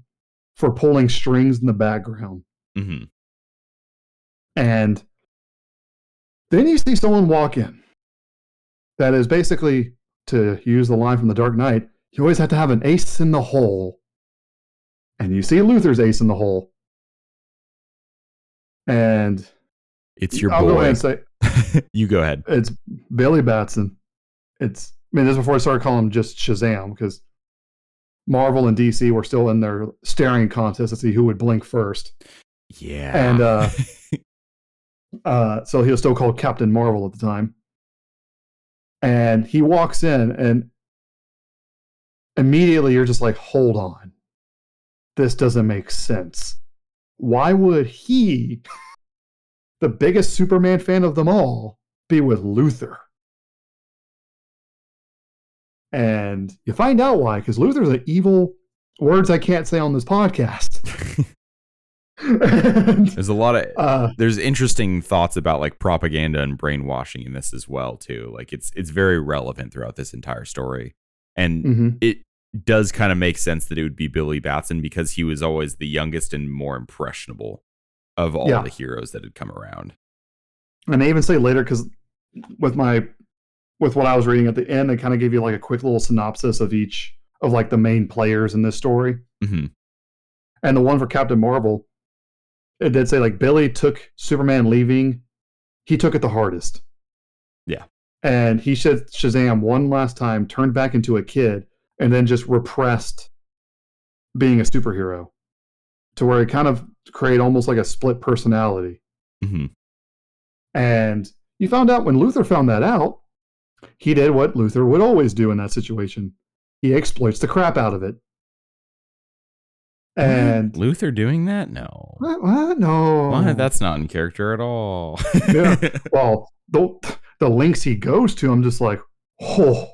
S1: for pulling strings in the background,
S2: hmm
S1: and then you see someone walk in. That is basically to use the line from The Dark Knight. You always have to have an ace in the hole, and you see Luthor's ace in the hole. And
S2: It's your
S1: I'll go ahead
S2: boy.
S1: and say
S2: you go ahead.
S1: it's Billy Batson. It's I mean this is before I started calling him just Shazam because Marvel and DC were still in their staring contest to see who would blink first.
S2: Yeah.
S1: And uh, uh, so he was still called Captain Marvel at the time. And he walks in, and immediately you're just like, hold on. This doesn't make sense. Why would he, the biggest Superman fan of them all, be with Luthor? And you find out why, because Luthor's an evil words I can't say on this podcast. And,
S2: there's a lot of
S1: uh,
S2: there's interesting thoughts about like propaganda and brainwashing in this as well too. Like it's it's very relevant throughout this entire story. And
S1: mhm.
S2: it does kind of make sense that it would be Billy Batson because he was always the youngest and more impressionable of all
S1: Yeah.
S2: the heroes that had come around.
S1: and they even say later because with my with what I was reading at the end, they kind of gave you like a quick little synopsis of each of like the main players in this story.
S2: hmm
S1: And the one for Captain Marvel, it did say like Billy took Superman leaving, he took it the hardest.
S2: Yeah.
S1: And he said Shazam one last time, turned back into a kid, and then just repressed being a superhero to where he kind of created almost like a split personality.
S2: hmm
S1: And you found out when Luthor found that out, he did what Luthor would always do in that situation. He exploits the crap out of it. And
S2: Luthor doing that? No.
S1: what? What? No,
S2: What? That's not in character at all.
S1: Yeah. well, the the links he goes to, I'm just like, oh,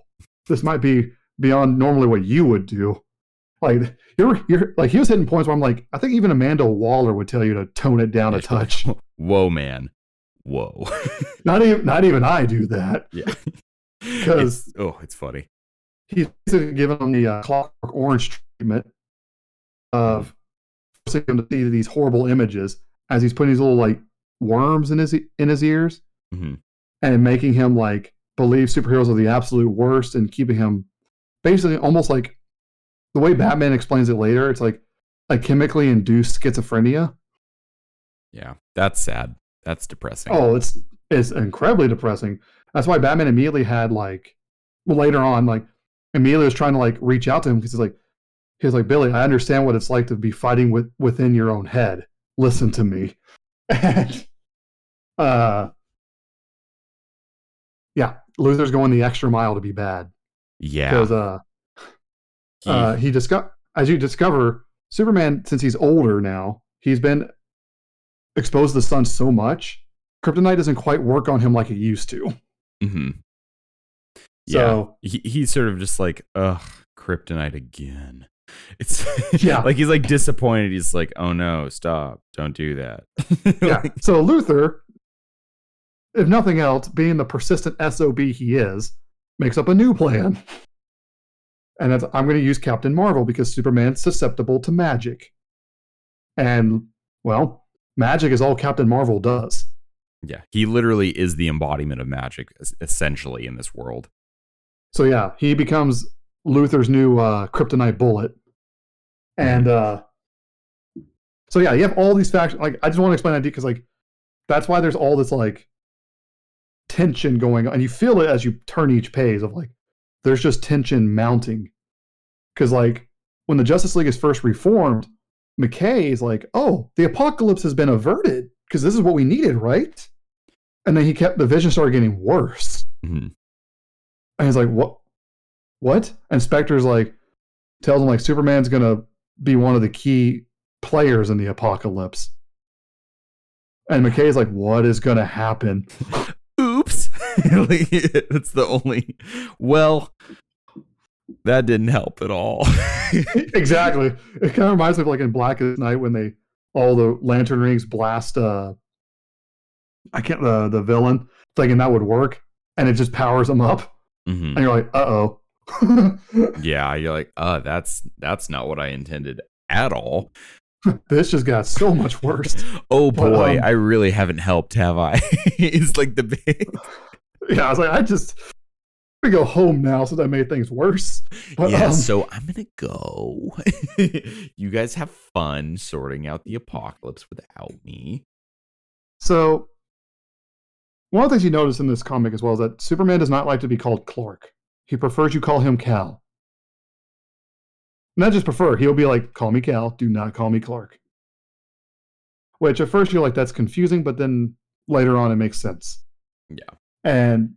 S1: this might be beyond normally what you would do. Like you're you're like he was hitting points where I'm like, I think even Amanda Waller would tell you to tone it down a touch.
S2: Whoa, man. Whoa.
S1: not even not even I do that.
S2: yeah.
S1: 'Cause-
S2: oh, it's funny.
S1: he's basically giving him the uh, clockwork orange treatment of forcing him to see these horrible images as he's putting these little like worms in his in his ears
S2: Mhm.
S1: and making him like believe superheroes are the absolute worst and keeping him basically almost like the way Batman explains it later. It's like a chemically induced schizophrenia.
S2: Yeah. That's sad. That's depressing.
S1: Oh, it's it's incredibly depressing. That's why Batman immediately had like later on, like immediately was trying to like reach out to him because he's like he's like Billy, I understand what it's like to be fighting with within your own head. Listen to me. And uh yeah, Luther's going the extra mile to be bad
S2: yeah.
S1: because uh,
S2: He-
S1: uh he discover as you discover Superman since he's older now, he's been exposed to the sun so much, kryptonite doesn't quite work on him like it used to.
S2: Mhm. Yeah.
S1: So
S2: he, he's sort of just like, ugh, kryptonite again. It's
S1: Yeah.
S2: like he's like disappointed. He's like, oh no, stop, don't do that.
S1: yeah. So Luthor, if nothing else, being the persistent SOB he is, makes up a new plan. And that's, I'm going to use Captain Marvel because Superman's susceptible to magic. And, well, magic is all Captain Marvel does.
S2: Yeah, he literally is the embodiment of magic, essentially in this world.
S1: So, yeah, he becomes Luthor's new uh, kryptonite bullet. And, uh, so yeah, you have all these factions. Like, I just want to explain that because, like, that's why there's all this, like, tension going on. And you feel it as you turn each page of, like, there's just tension mounting. Because, like, when the Justice League is first reformed, McCay is like, oh, the apocalypse has been averted because this is what we needed, right? And then he kept the vision started getting worse.
S2: Mhm.
S1: And he's like, what? What? And Spectre's like, tells him, like, Superman's going to be one of the key players in the apocalypse. And McCay's like, what is going to happen?
S2: Oops. That's the only. Well, that didn't help at all.
S1: exactly. It kind of reminds me of like in Blackest Night when they all the lantern rings blast uh I can't the the villain thinking that would work and it just powers them up
S2: Mhm.
S1: and you're like, uh oh.
S2: Yeah, you're like, uh, that's that's not what I intended at all.
S1: this just got so much worse.
S2: Oh
S1: But,
S2: boy,
S1: um,
S2: I really haven't helped, have I? it's like the big
S1: Yeah, I was like, I just we go home now since I made things worse. But,
S2: yeah,
S1: um,
S2: so I'm gonna go. you guys have fun sorting out the apocalypse without me.
S1: So, one of the things you notice in this comic as well is that Superman does not like to be called Clark. He prefers you call him Cal. Not just prefer, he'll be like, call me Cal, do not call me Clark. Which at first you're like, that's confusing, but then later on it makes sense.
S2: Yeah.
S1: And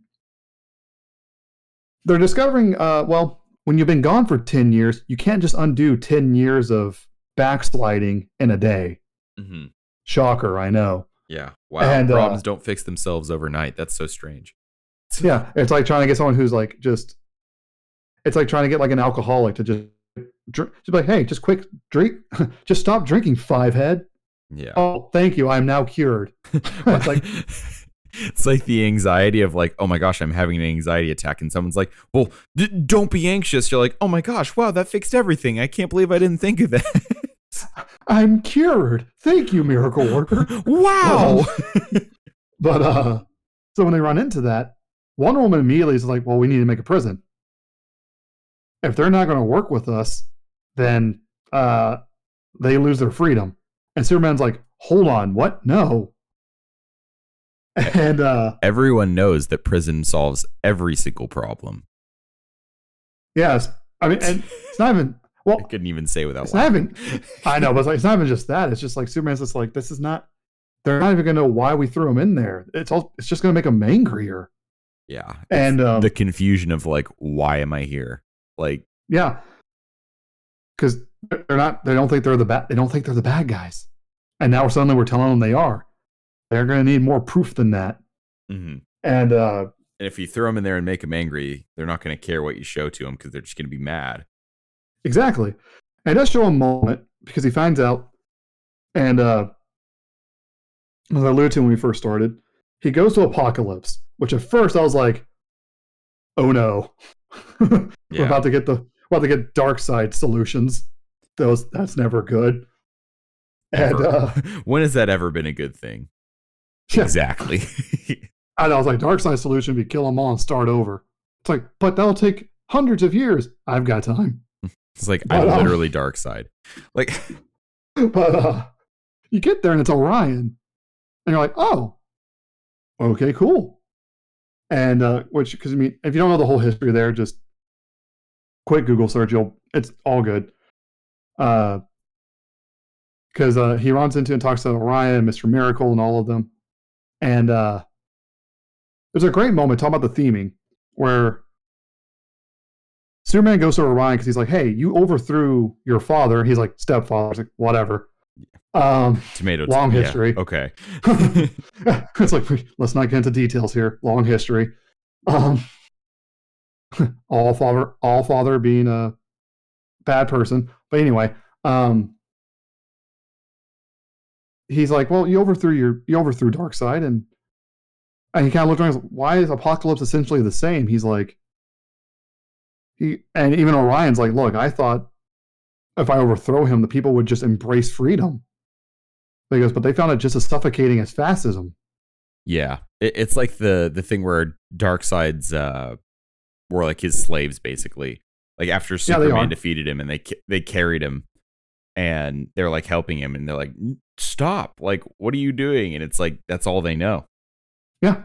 S1: they're discovering, uh, well, when you've been gone for 10 years, you can't just undo 10 years of backsliding in a day.
S2: hmm
S1: Shocker, I know.
S2: Yeah. Wow.
S1: And, uh,
S2: Problems don't fix themselves overnight. That's so strange.
S1: Yeah, it's like trying to get someone who's like just. It's like trying to get like an alcoholic to just, dr- just be like, hey, just quick drink, just stop drinking, five head.
S2: Yeah.
S1: Oh, thank you, I'm now cured. it's like-
S2: it's like the anxiety of like, oh my gosh, I'm having an anxiety attack, and someone's like, well, d- don't be anxious. You're like, oh my gosh, wow, that fixed everything. I can't believe I didn't think of that.
S1: I'm cured. Thank you, miracle worker.
S2: wow.
S1: But uh, so when they run into that, Wonder Woman immediately is like, well, we need to make a prison. If they're not going to work with us, then uh, they lose their freedom. And Superman's like, hold on, what? No. And uh,
S2: Everyone knows that prison solves every single problem.
S1: yes, I mean, and it's not even well,
S2: I couldn't even say without
S1: it's not
S2: laughing.
S1: even. I know, but it's, like, it's not even just that. It's just like Superman's just like, this is not. They're not even going to know why we threw him in there. It's all. It's just going to make them angrier.
S2: yeah.
S1: And um,
S2: the confusion of like, why am I here? Like,
S1: Yeah, because they're not. They don't think they're the bad. They don't think they're the bad guys. And now suddenly we're telling them they are. They're going to need more proof than that.
S2: mhm.
S1: And uh,
S2: and if you throw them in there and make them angry, they're not going to care what you show to them because they're just going to be mad.
S1: Exactly. And it does show a moment because he finds out, and uh, as I alluded to when we first started, he goes to Apokolips. Which at first I was like, "Oh no, we're about to get the we're about to get Darkseid solutions." Those that's never good. And uh,
S2: when has that ever been a good thing?
S1: Yeah.
S2: Exactly.
S1: and I was like, Darkseid solution would be kill them all and start over. It's like, but that'll take hundreds of years. I've got time.
S2: It's like
S1: But, um,
S2: literally Darkseid. Like,
S1: But uh, you get there and it's Orion. And you're like, oh, okay, cool. And uh, which, because I mean, if you don't know the whole history there, just quick Google search, you'll, it's all good. Uh, because uh, he runs into and talks to Orion, Mr. Miracle, and all of them. And uh, there's a great moment talking about the theming where Superman goes to Orion because he's like, "Hey, you overthrew your father." He's like, "Stepfather." He's like, "Whatever." Um,
S2: tomato.
S1: Long
S2: yeah,
S1: history.
S2: Okay.
S1: it's like let's not get into details here. Long history. Um, all father, all father being a bad person. But anyway, um, he's like, well, you overthrew your, you overthrew Darkseid, and and he kind of looked around. and was like, Why is Apokolips essentially the same? He's like, he and even Orion's like, look, I thought if I overthrow him, the people would just embrace freedom. He goes, but they found it just as suffocating as fascism.
S2: Yeah, it, it's like the the thing where Darkseid's uh were like his slaves basically. Like after Superman
S1: are.
S2: defeated him and they they carried him and they're like helping him and they're like stop like what are you doing and it's like that's all they know
S1: Yeah.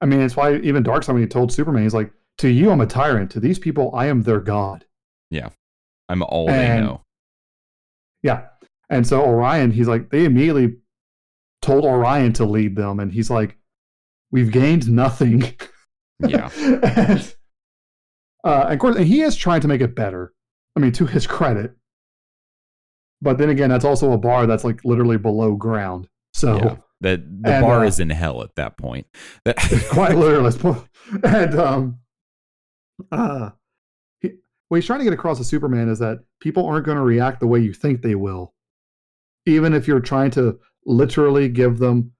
S1: I mean, it's why even Darkseid, when he told Superman, he's like, to you I'm a tyrant. To these people, I am their god. Yeah.
S2: I'm all they know.
S1: Yeah. And so Orion, he's like, they immediately told Orion to lead them, and he's like, We've gained nothing.
S2: Yeah.
S1: and, uh, and of course, and he is trying to make it better. I mean, to his credit. But then again, that's also a bar that's like literally below ground. So
S2: Yeah. That the
S1: And,
S2: bar
S1: uh,
S2: is in hell at that point. That
S1: quite literally. And um, uh, he, what he's trying to get across to Superman is that people aren't going to react the way you think they will, even if you're trying to literally give them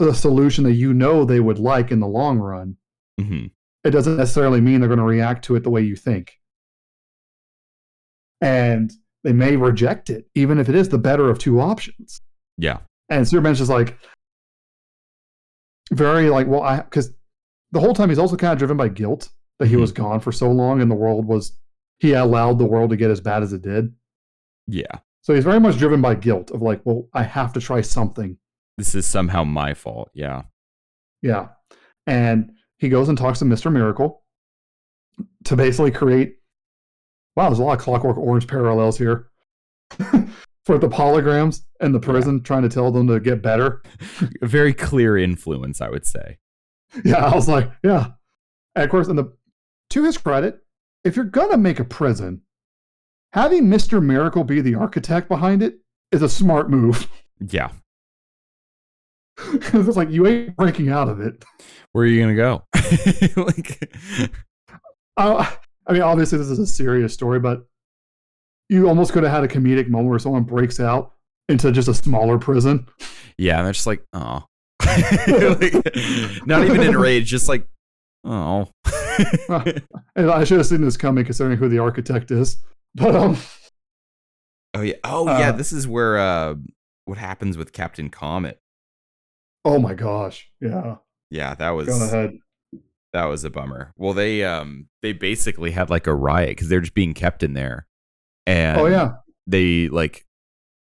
S1: a solution that you know they would like in the long run.
S2: Mhm.
S1: It doesn't necessarily mean they're going to react to it the way you think, and they may reject it, even if it is the better of two options.
S2: Yeah.
S1: And Superman's just like very like, well, I because the whole time he's also kind of driven by guilt that he
S2: Mhm.
S1: was gone for so long and the world was he allowed the world to get as bad as it did.
S2: Yeah.
S1: So he's very much driven by guilt of like, well, I have to try something.
S2: This is somehow my fault. Yeah.
S1: Yeah. And he goes and talks to Mr. Miracle to basically create wow, there's a lot of clockwork orange parallels here. For the holograms and the prison trying to tell them to get better.
S2: A very clear influence, I would say.
S1: Yeah, I was like, yeah. And of course, in the to his credit, if you're gonna make a prison, having Mr. Miracle be the architect behind it is a smart move.
S2: Yeah.
S1: it's like you ain't breaking out of it.
S2: Where are you gonna go? like,
S1: Uh, I mean, obviously this is a serious story, but you almost could have had a comedic moment where someone breaks out into just a smaller prison.
S2: yeah, and they're just like, oh, like, not even enraged, just like, oh.
S1: And I should have seen this coming considering who the architect is. But um
S2: oh yeah, oh yeah.
S1: Uh,
S2: This is where uh, what happens with Captain Comet.
S1: oh my gosh. Yeah.
S2: Yeah, that was
S1: Go ahead.
S2: that was a bummer. Well, they um they basically had like a riot because they're just being kept in there, and
S1: Oh yeah.
S2: they like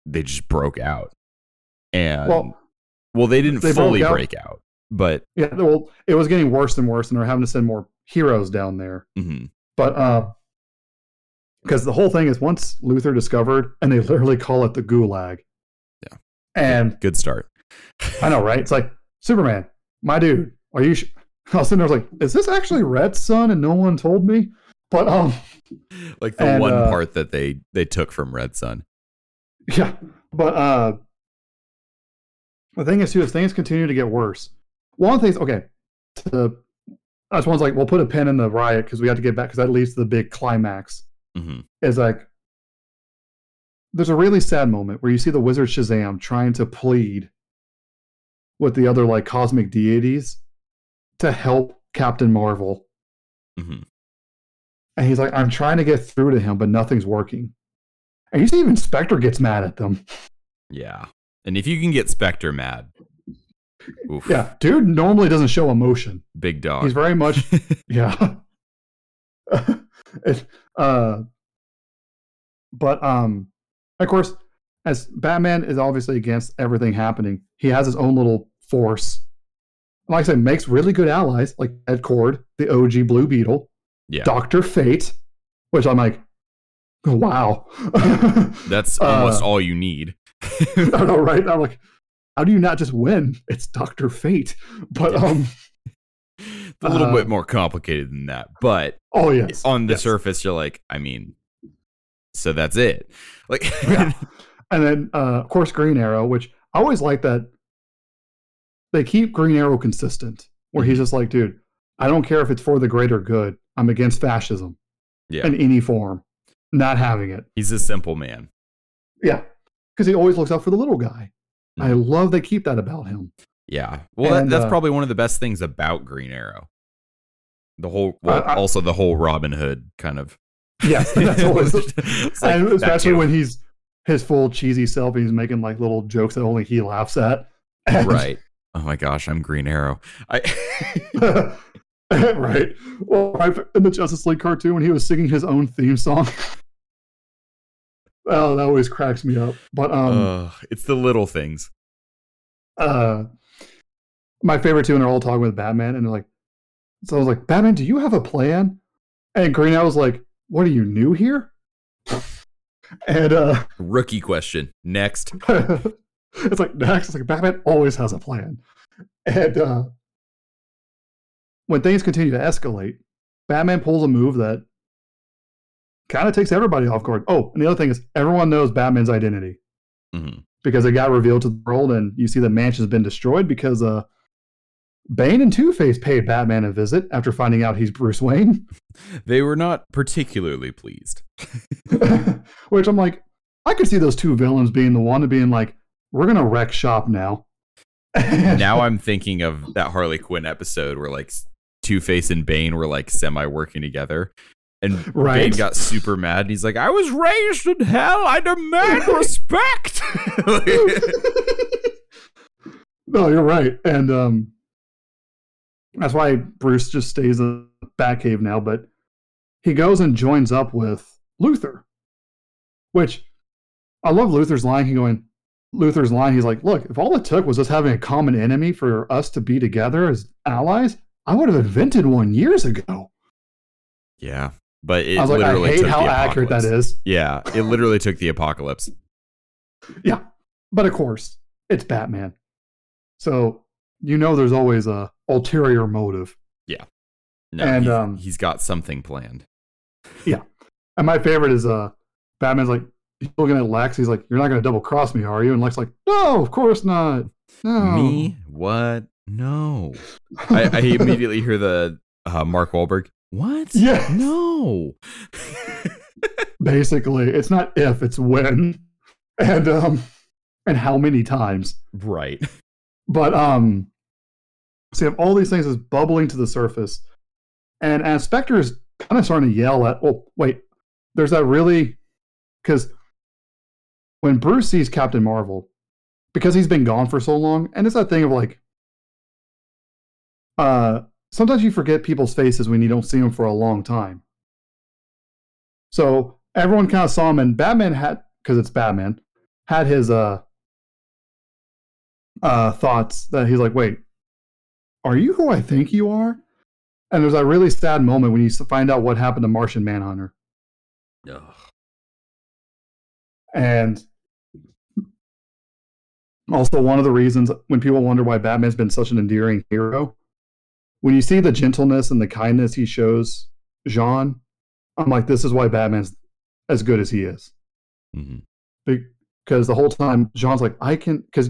S2: they just broke out, and
S1: Well,
S2: well they didn't
S1: they
S2: fully break out, but
S1: Yeah, well, it was getting worse and worse, and they're having to send more heroes down there.
S2: mhm,
S1: But uh, because the whole thing is once Luthor discovered, and they literally call it the Gulag.
S2: Yeah.
S1: And
S2: good start.
S1: I know, right? It's like Superman, my dude. Are you? Sh-? I was sitting there, I was like, is this actually Red's son? And no one told me. But um,
S2: like the
S1: And,
S2: one
S1: uh,
S2: part that they they took from Red Sun.
S1: yeah. But uh, the thing is, too, is things continue to get worse. One of the things, okay, to, that's one's like, we'll put a pin in the riot because we have to get back because that leads to the big climax.
S2: hmm
S1: is like there's a really sad moment where you see the wizard Shazam trying to plead with the other like cosmic deities to help Captain Marvel.
S2: hmm
S1: And he's like, I'm trying to get through to him, but nothing's working. And you see even Spectre gets mad at them.
S2: Yeah, and if you can get Spectre mad, oof,
S1: Yeah, dude normally doesn't show emotion.
S2: big dog.
S1: He's very much yeah. It- uh, but um, of course, as Batman is obviously against everything happening, he has his own little force. Like I said, makes really good allies like Ted Kord, the OG Blue Beetle,
S2: yeah,
S1: Doctor Fate, which I'm like, wow.
S2: that's
S1: uh,
S2: almost all you need.
S1: I know, right? I'm like, how do you not just win? It's Doctor Fate. But um,
S2: It's a little
S1: uh,
S2: bit more complicated than that, but
S1: oh yes,
S2: on the
S1: yes.
S2: surface, you're like, I mean, so that's it. Like,
S1: Yeah. And then, uh, of course, Green Arrow, which I always like that they keep Green Arrow consistent, where
S2: Mm-hmm.
S1: he's just like, dude, I don't care if it's for the greater good. I'm against fascism
S2: yeah,
S1: in any form. Not having it.
S2: he's a simple man.
S1: Yeah. Because he always looks out for the little guy. I
S2: Mhm.
S1: love they keep that about him.
S2: Yeah, well, that, that's
S1: uh,
S2: probably one of the best things about Green Arrow. The whole, well,
S1: I- I-
S2: also the whole Robin Hood kind of.
S1: Yes. That's always,
S2: like
S1: and especially when he's his full cheesy self and he's making like little jokes that only he laughs at. And-
S2: right. Oh my gosh, I'm Green Arrow. I
S1: right. Well, right in the Justice League cartoon when he was singing his own theme song. Oh, that always cracks me up. But um,
S2: Ugh, it's the little things.
S1: uh, my favorite two, and they're all talking with Batman, and they're like, So I was like, Batman, do you have a plan? And Green Arrow was like, What are you new here? and uh
S2: Rookie question. Next.
S1: it's like next, it's like Batman always has a plan. And uh when things continue to escalate, Batman pulls a move that kind of takes everybody off guard. Oh, and the other thing is everyone knows Batman's identity
S2: hmm
S1: because it got revealed to the world, and you see the mansion's been destroyed because uh Bane and Two Face paid Batman a visit after finding out he's Bruce Wayne.
S2: They were not particularly pleased.
S1: Which I'm like, I could see those two villains being the one and being like, we're gonna wreck shop now.
S2: now I'm thinking of that Harley Quinn episode where like Two Face and Bane were like semi working together. And Bane got super mad. And he's like, I was raised in hell. I demand respect.
S1: no, you're right. And um that's why Bruce just stays in the Batcave now, but he goes and joins up with Luthor. Which I love Luthor's line. He going Luthor's line, he's like, look, if all it took was us having a common enemy for us to be together as allies, I would have invented one years ago.
S2: yeah. But it
S1: I was like, I
S2: literally
S1: hate
S2: took
S1: how
S2: the
S1: accurate that
S2: apocalypse. Yeah. It literally took the apocalypse.
S1: Yeah. But of course, it's Batman. So you know there's always a ulterior motive.
S2: No,
S1: And,
S2: he's-
S1: um,
S2: he's got something planned.
S1: Yeah, and my favorite is uh Batman's like he's looking at Lex, he's like, You're not gonna double cross me, are you? And Lex like, No, of course not. No.
S2: Me? What? No. I, I immediately hear the uh, Mark Wahlberg. What?
S1: Yes.
S2: No.
S1: Basically, it's not if, it's when. And um and how many times.
S2: right.
S1: But um so you have all these things is bubbling to the surface. And as Spectre is kind of starting to yell at oh wait, there's that really because when Bruce sees Captain Marvel, because he's been gone for so long, and it's that thing of like uh sometimes you forget people's faces when you don't see them for a long time. So everyone kind of saw him and Batman had because it's Batman, had his uh uh thoughts that he's like, wait, are you who I think you are? And there's that really sad moment when you find out what happened to Martian Manhunter.
S2: Ugh.
S1: And also, one of the reasons when people wonder why Batman's been such an endearing hero, when you see the gentleness and the kindness he shows Jean, I'm like, this is why Batman's as good as he is.
S2: Mhm.
S1: Because the whole time, Jean's like, I can, because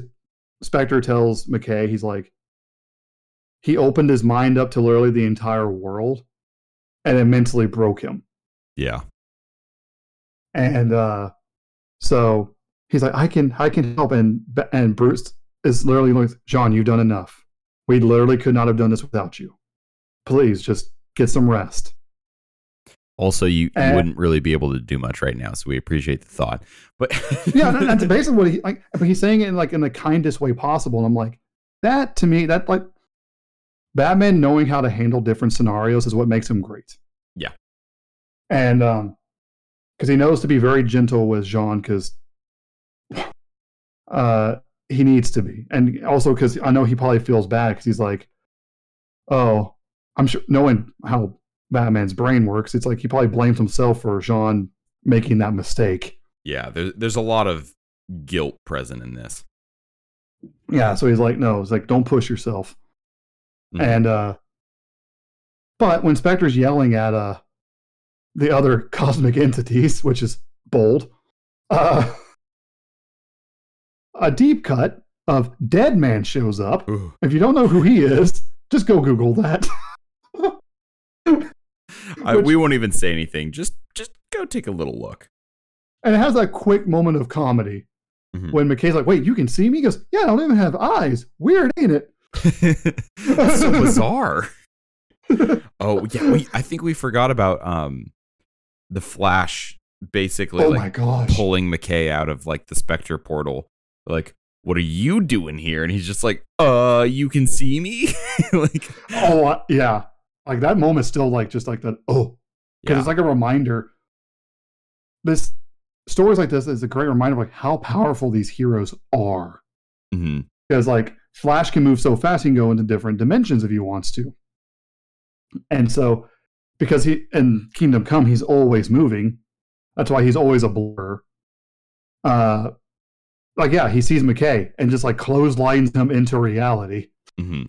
S1: Spectre tells McCay, he's like, he opened his mind up to literally the entire world and it mentally broke him.
S2: Yeah.
S1: and uh so he's like i can i can help and and bruce is literally like john you've done enough we literally could not have done this without you please just get some rest
S2: Also, you, you wouldn't really be able to do much right now, so we appreciate the thought. But
S1: yeah that's basically what he like but he's saying it in like in the kindest way possible and i'm like that to me that like batman knowing how to handle different scenarios is what makes him great
S2: Yeah.
S1: and um because he knows to be very gentle with jean because uh he needs to be and also because i know he probably feels bad because he's like oh i'm sure knowing how batman's brain works it's like he probably blames himself for jean making that mistake
S2: yeah, there, there's a lot of guilt present in this.
S1: Yeah, so he's like, no, it's like, don't push yourself.
S2: Mhm.
S1: And uh but when Spectre's yelling at uh the other cosmic entities, which is bold, uh a deep cut of Deadman shows up.
S2: Ooh.
S1: If you don't know who he is, just go Google that.
S2: I, we won't even say anything. Just just go take a little look.
S1: and it has that quick moment of comedy
S2: Mhm.
S1: when McCay's like, wait, you can see me? He goes, Yeah, I don't even have eyes. Weird, ain't it?
S2: It's so bizarre. Oh yeah, we, I think we forgot about um the Flash basically
S1: oh
S2: like
S1: my gosh.
S2: pulling McCay out of like the Spectre portal. Like, what are you doing here? And he's just like, uh, you can see me. like,
S1: Oh uh, yeah, like that moment still like just like that. Oh, because
S2: yeah,
S1: it's like a reminder. This stories like this is a great reminder of like how powerful these heroes are. Because like Flash can move so fast, he can go into different dimensions if he wants to. And so, because he in Kingdom Come, he's always moving. That's why he's always a blur. Uh, like yeah, he sees McCay and just like clotheslines him into reality,
S2: hmm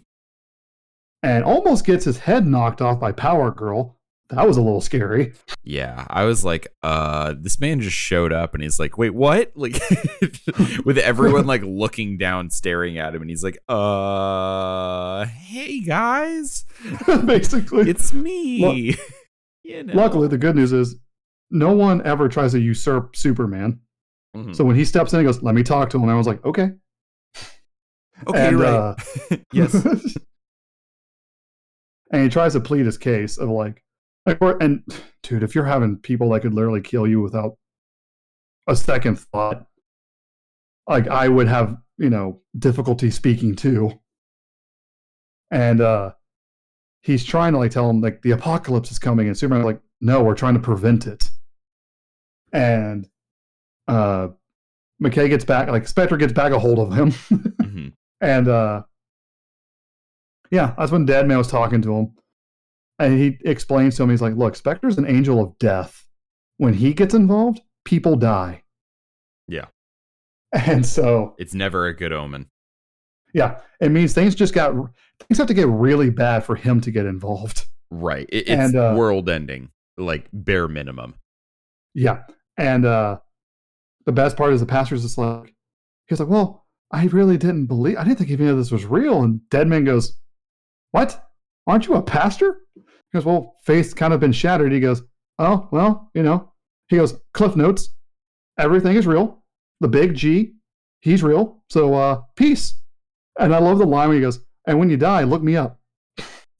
S1: and almost gets his head knocked off by Power Girl. That was a little scary.
S2: Yeah, I was like, uh, this man just showed up and he's like, wait, what? Like, with everyone like looking down, staring at him, and he's like, uh, hey guys,
S1: Basically,
S2: it's me. you know.
S1: luckily the good news is no one ever tries to usurp Superman.
S2: Mhm.
S1: So when he steps in, he goes, "Let me talk to him." And I was like, "Okay."
S2: okay,
S1: and,
S2: right.
S1: uh,
S2: yes.
S1: and he tries to plead his case of like, like, and dude, if you're having people that could literally kill you without a second thought, like I would have, you know, difficulty speaking too. And uh he's trying to like tell him like the apocalypse is coming, and Superman's like, no, we're trying to prevent it. And uh McCay gets back, like Spectre gets back a hold of him.
S2: Mhm.
S1: And uh yeah, that's when Deadman was talking to him. And he explains to him, he's like, look, Spectre's an angel of death. When he gets involved, people die.
S2: Yeah.
S1: And so,
S2: It's never a good omen.
S1: yeah, it means things just got things have to get really bad for him to get involved.
S2: Right. It, it's
S1: And, uh,
S2: world ending, like bare minimum.
S1: Yeah. And uh the best part is the pastor's just like he's like, Well, I really didn't believe I didn't think any of this was real. And Deadman goes, What? Aren't you a pastor? He goes, Well, faith's kind of been shattered. He goes, Oh, well, you know. He goes, Cliff notes, everything is real. The big G, he's real. So uh peace. And I love the line where he goes, And when you die, look me up.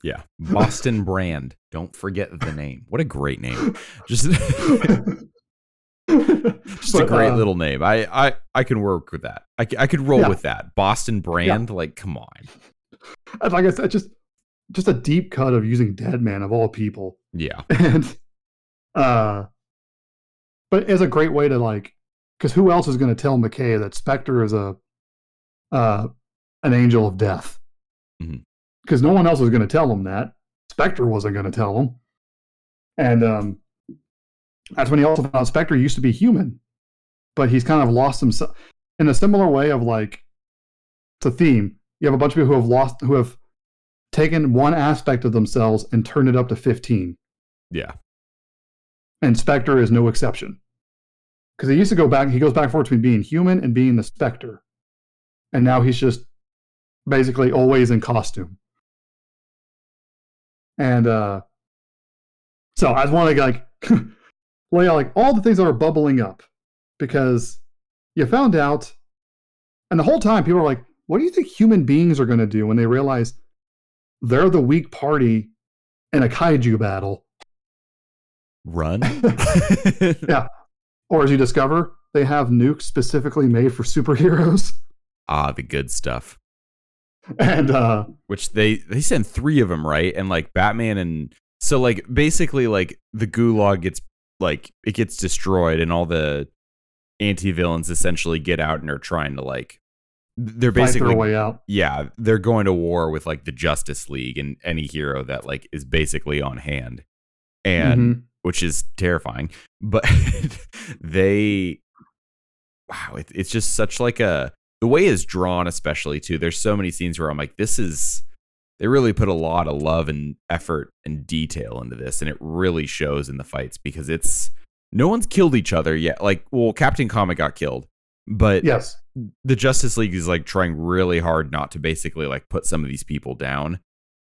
S2: Yeah. Boston Brand. Don't forget the name. What a great name. Just just a great
S1: uh,
S2: little name. I, I I can work with that. I, I could roll
S1: Yeah.
S2: with that. Boston Brand. Like, come on.
S1: and like I said, just just a deep cut of using Deadman of all people.
S2: Yeah.
S1: and uh but it's a great way to like because who else is going to tell McCay that Spectre is a uh an angel of death because no one else was going to tell him that Spectre wasn't going to tell him and um that's when he also found out Spectre used to be human but he's kind of lost himself in a similar way of like it's a theme you have a bunch of people who have lost who have taken one aspect of themselves and turned it up to 15
S2: Yeah.
S1: and Spectre is no exception. Because he used to go back, he goes back and forth between being human and being the Spectre. And now he's just basically always in costume. And uh so I just want to like lay out like all the things that are bubbling up because you found out and the whole time people are like, what do you think human beings are gonna do when they realize they're the weak party in a kaiju battle?
S2: Run.
S1: Yeah. Or as you discover, they have nukes specifically made for superheroes.
S2: ah, the good stuff.
S1: And uh
S2: Which they they sent three of them, right? And like Batman and so like basically like the gulag gets like it gets destroyed and all the anti villains essentially get out and are trying to like they're basically
S1: their way out.
S2: yeah, they're going to war with like the Justice League and any hero that like is basically on hand. And
S1: Mhm.
S2: which is terrifying. But they wow, it, it's just such like a the way is drawn especially too. There's so many scenes where I'm like this is they really put a lot of love and effort and detail into this and it really shows in the fights because it's no one's killed each other yet. Like, well, Captain Comet got killed, but
S1: Yes.
S2: the Justice League is like trying really hard not to basically like put some of these people down.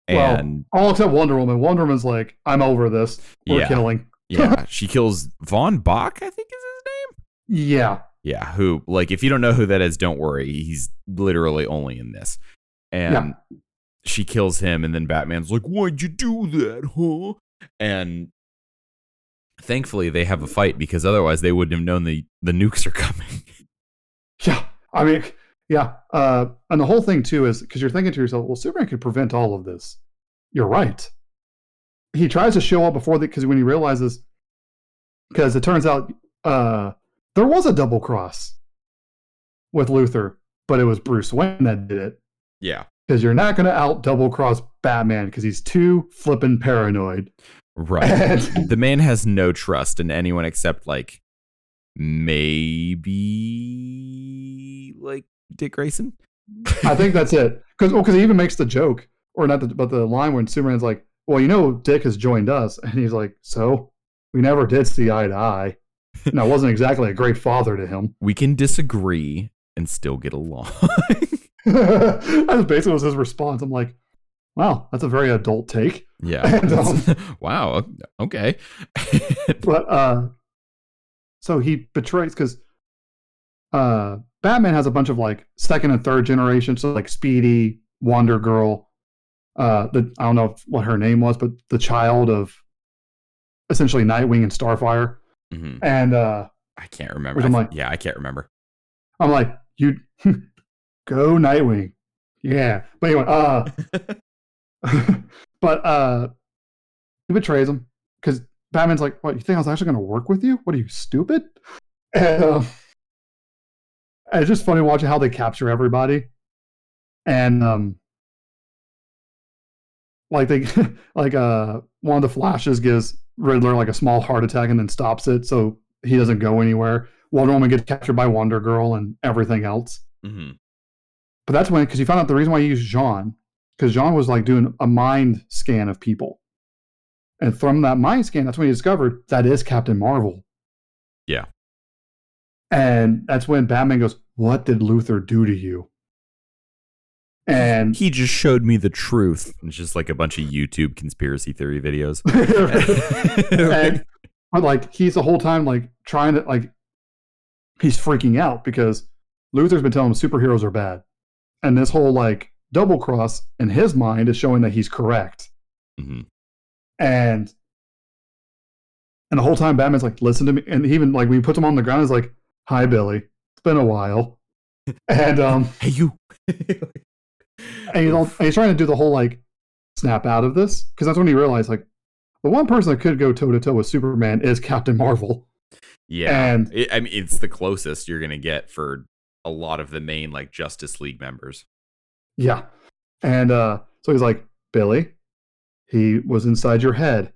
S1: Well,
S2: And
S1: All except Wonder Woman. Wonder Woman's like, I'm over this. We're
S2: Yeah.
S1: killing.
S2: yeah, she kills Von Bach, I think is his name.
S1: Yeah.
S2: Yeah, who like if you don't know who that is, don't worry. He's literally only in this. And she kills him and then Batman's like, "Why'd you do that, huh?" And thankfully they have a fight because otherwise they wouldn't have known the the nukes are coming.
S1: Yeah. I mean, yeah. Uh, and the whole thing, too, is because you're thinking to yourself, well, Superman could prevent all of this. You're right. He tries to show up before that because when he realizes, because it turns out uh, there was a double cross with Luthor, but it was Bruce Wayne that did it.
S2: yeah.
S1: Because you're not going to out double cross Batman because he's too flippin' paranoid.
S2: Right.
S1: And-
S2: the man has no trust in anyone except like maybe like Dick Grayson.
S1: I think that's it. Because because oh, he even makes the joke, or not, the, but the line when Superman's like, "Well, you know, Dick has joined us," and he's like, "So we never did see eye to eye." And I wasn't exactly a great father to him.
S2: we can disagree and still get along.
S1: That's basically was his response. I'm like, "Wow, that's a very adult take."
S2: yeah.
S1: And, um,
S2: wow. Okay.
S1: But uh, so he betrays because uh, Batman has a bunch of like second and third generation, so like Speedy, Wonder Girl, uh, the I don't know if- what her name was, but the child of essentially Nightwing and Starfire,
S2: Mhm.
S1: and uh,
S2: I can't remember.
S1: I'm like-
S2: yeah, I can't remember.
S1: I'm like, you go Nightwing, yeah. But anyway, uh, but uh, he betrays him because Batman's like, "What? You think I was actually going to work with you? What are you stupid?" And, um, and it's just funny watching how they capture everybody, and um, like they like uh one of the flashes gives Riddler like a small heart attack and then stops it, so he doesn't go anywhere. Wonder Woman gets captured by Wonder Girl and everything else.
S2: hmm
S1: But that's when, because you found out the reason why he used Jean, because Jean was like doing a mind scan of people. And from that mind scan, that's when he discovered that is Captain Marvel.
S2: Yeah.
S1: And that's when Batman goes, What did Luthor do to you? And
S2: He just showed me the truth. It's just like a bunch of YouTube conspiracy theory videos.
S1: and but like he's the whole time like trying to like he's freaking out because Luthor's been telling him superheroes are bad. And this whole like double cross in his mind is showing that he's correct.
S2: Mhm.
S1: And and the whole time Batman's like, listen to me. And even like when he puts him on the ground, he's like, Hi Billy. It's been a while. And um
S2: Hey, you.
S1: and he's, all, and he's trying to do the whole like snap out of this. Because that's when he realized like the one person that could go toe to toe with Superman is Captain Marvel.
S2: yeah.
S1: And
S2: It- I mean, it's the closest you're going to get for a lot of the main like Justice League members.
S1: Yeah. And uh, so he's like, Billy, he was inside your head.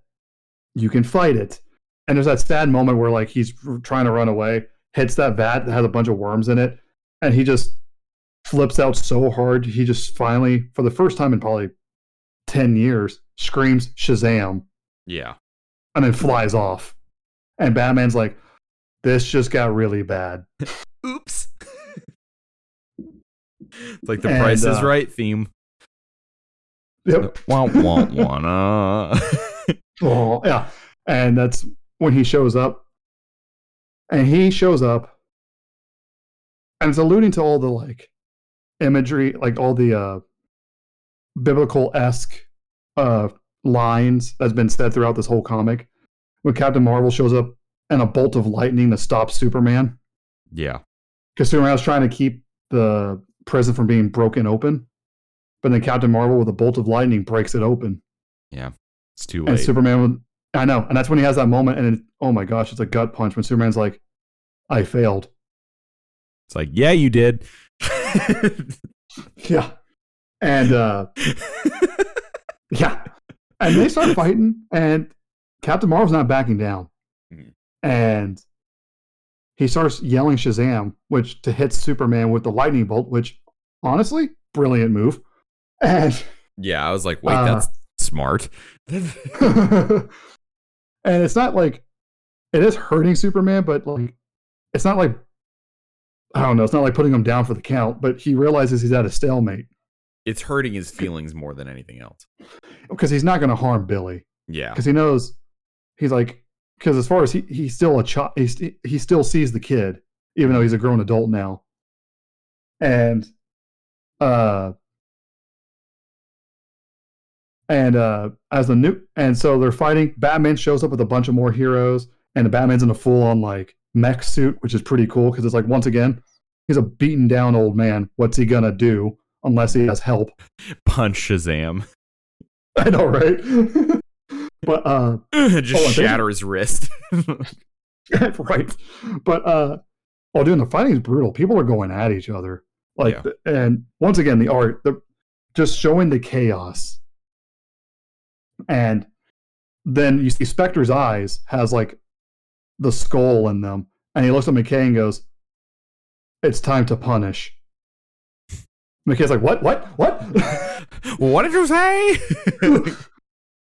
S1: You can fight it. And there's that sad moment where like he's r- trying to run away, hits that vat that has a bunch of worms in it, and he just flips out so hard. He just finally, for the first time in probably 10 years, screams Shazam
S2: Yeah.
S1: and then flies off. And Batman's like, this just got really bad.
S2: Oops. it's like the
S1: And,
S2: Price is
S1: uh,
S2: Right theme.
S1: Yep.
S2: Wah, wah, wanna.
S1: Oh, yeah. And that's when he shows up. And he shows up and it's alluding to all the like imagery, like all the uh biblical esque uh lines that's been said throughout this whole comic. When Captain Marvel shows up and a bolt of lightning to stop Superman.
S2: yeah.
S1: Because Superman was trying to keep the prison from being broken open. But then Captain Marvel with a bolt of lightning breaks it open.
S2: Yeah, it's too late. And.
S1: Superman, would, I know, and that's when he has that moment, and it, oh my gosh, it's a gut punch when Superman's like, "I failed."
S2: it's like, yeah, you did.
S1: Yeah, and uh, yeah, and they start fighting, and Captain Marvel's not backing down,
S2: Mhm.
S1: and he starts yelling Shazam, which to hit Superman with the lightning bolt, which honestly, brilliant move, and
S2: yeah, I was like, wait,
S1: Uh,
S2: that's smart.
S1: and it's not like it is hurting Superman, but like it's not like I don't know, it's not like putting him down for the count, but he realizes he's at a stalemate
S2: it's hurting his feelings more than anything else.
S1: because he's not going to harm Billy
S2: Yeah.
S1: because he knows he's like because as far as he he's still a child, he he still sees the kid even though he's a grown adult now, and uh. And uh, as the new, and so they're fighting. Batman shows up with a bunch of more heroes, and the Batman's in a full-on like mech suit, which is pretty cool because it's like once again, he's a beaten down old man. What's he gonna do unless he has help?
S2: Punch Shazam.
S1: I know, right? but uh,
S2: just
S1: Oh,
S2: shatter his wrist.
S1: right. But uh, while doing the fighting is brutal. People are going at each other. Like,
S2: Yeah.
S1: and once again, the art, the just showing the chaos. And then you see Spectre's eyes has like the skull in them, and he looks at McCay and goes, "It's time to punish." McCay's like, "What? What? What?"
S2: what did you say?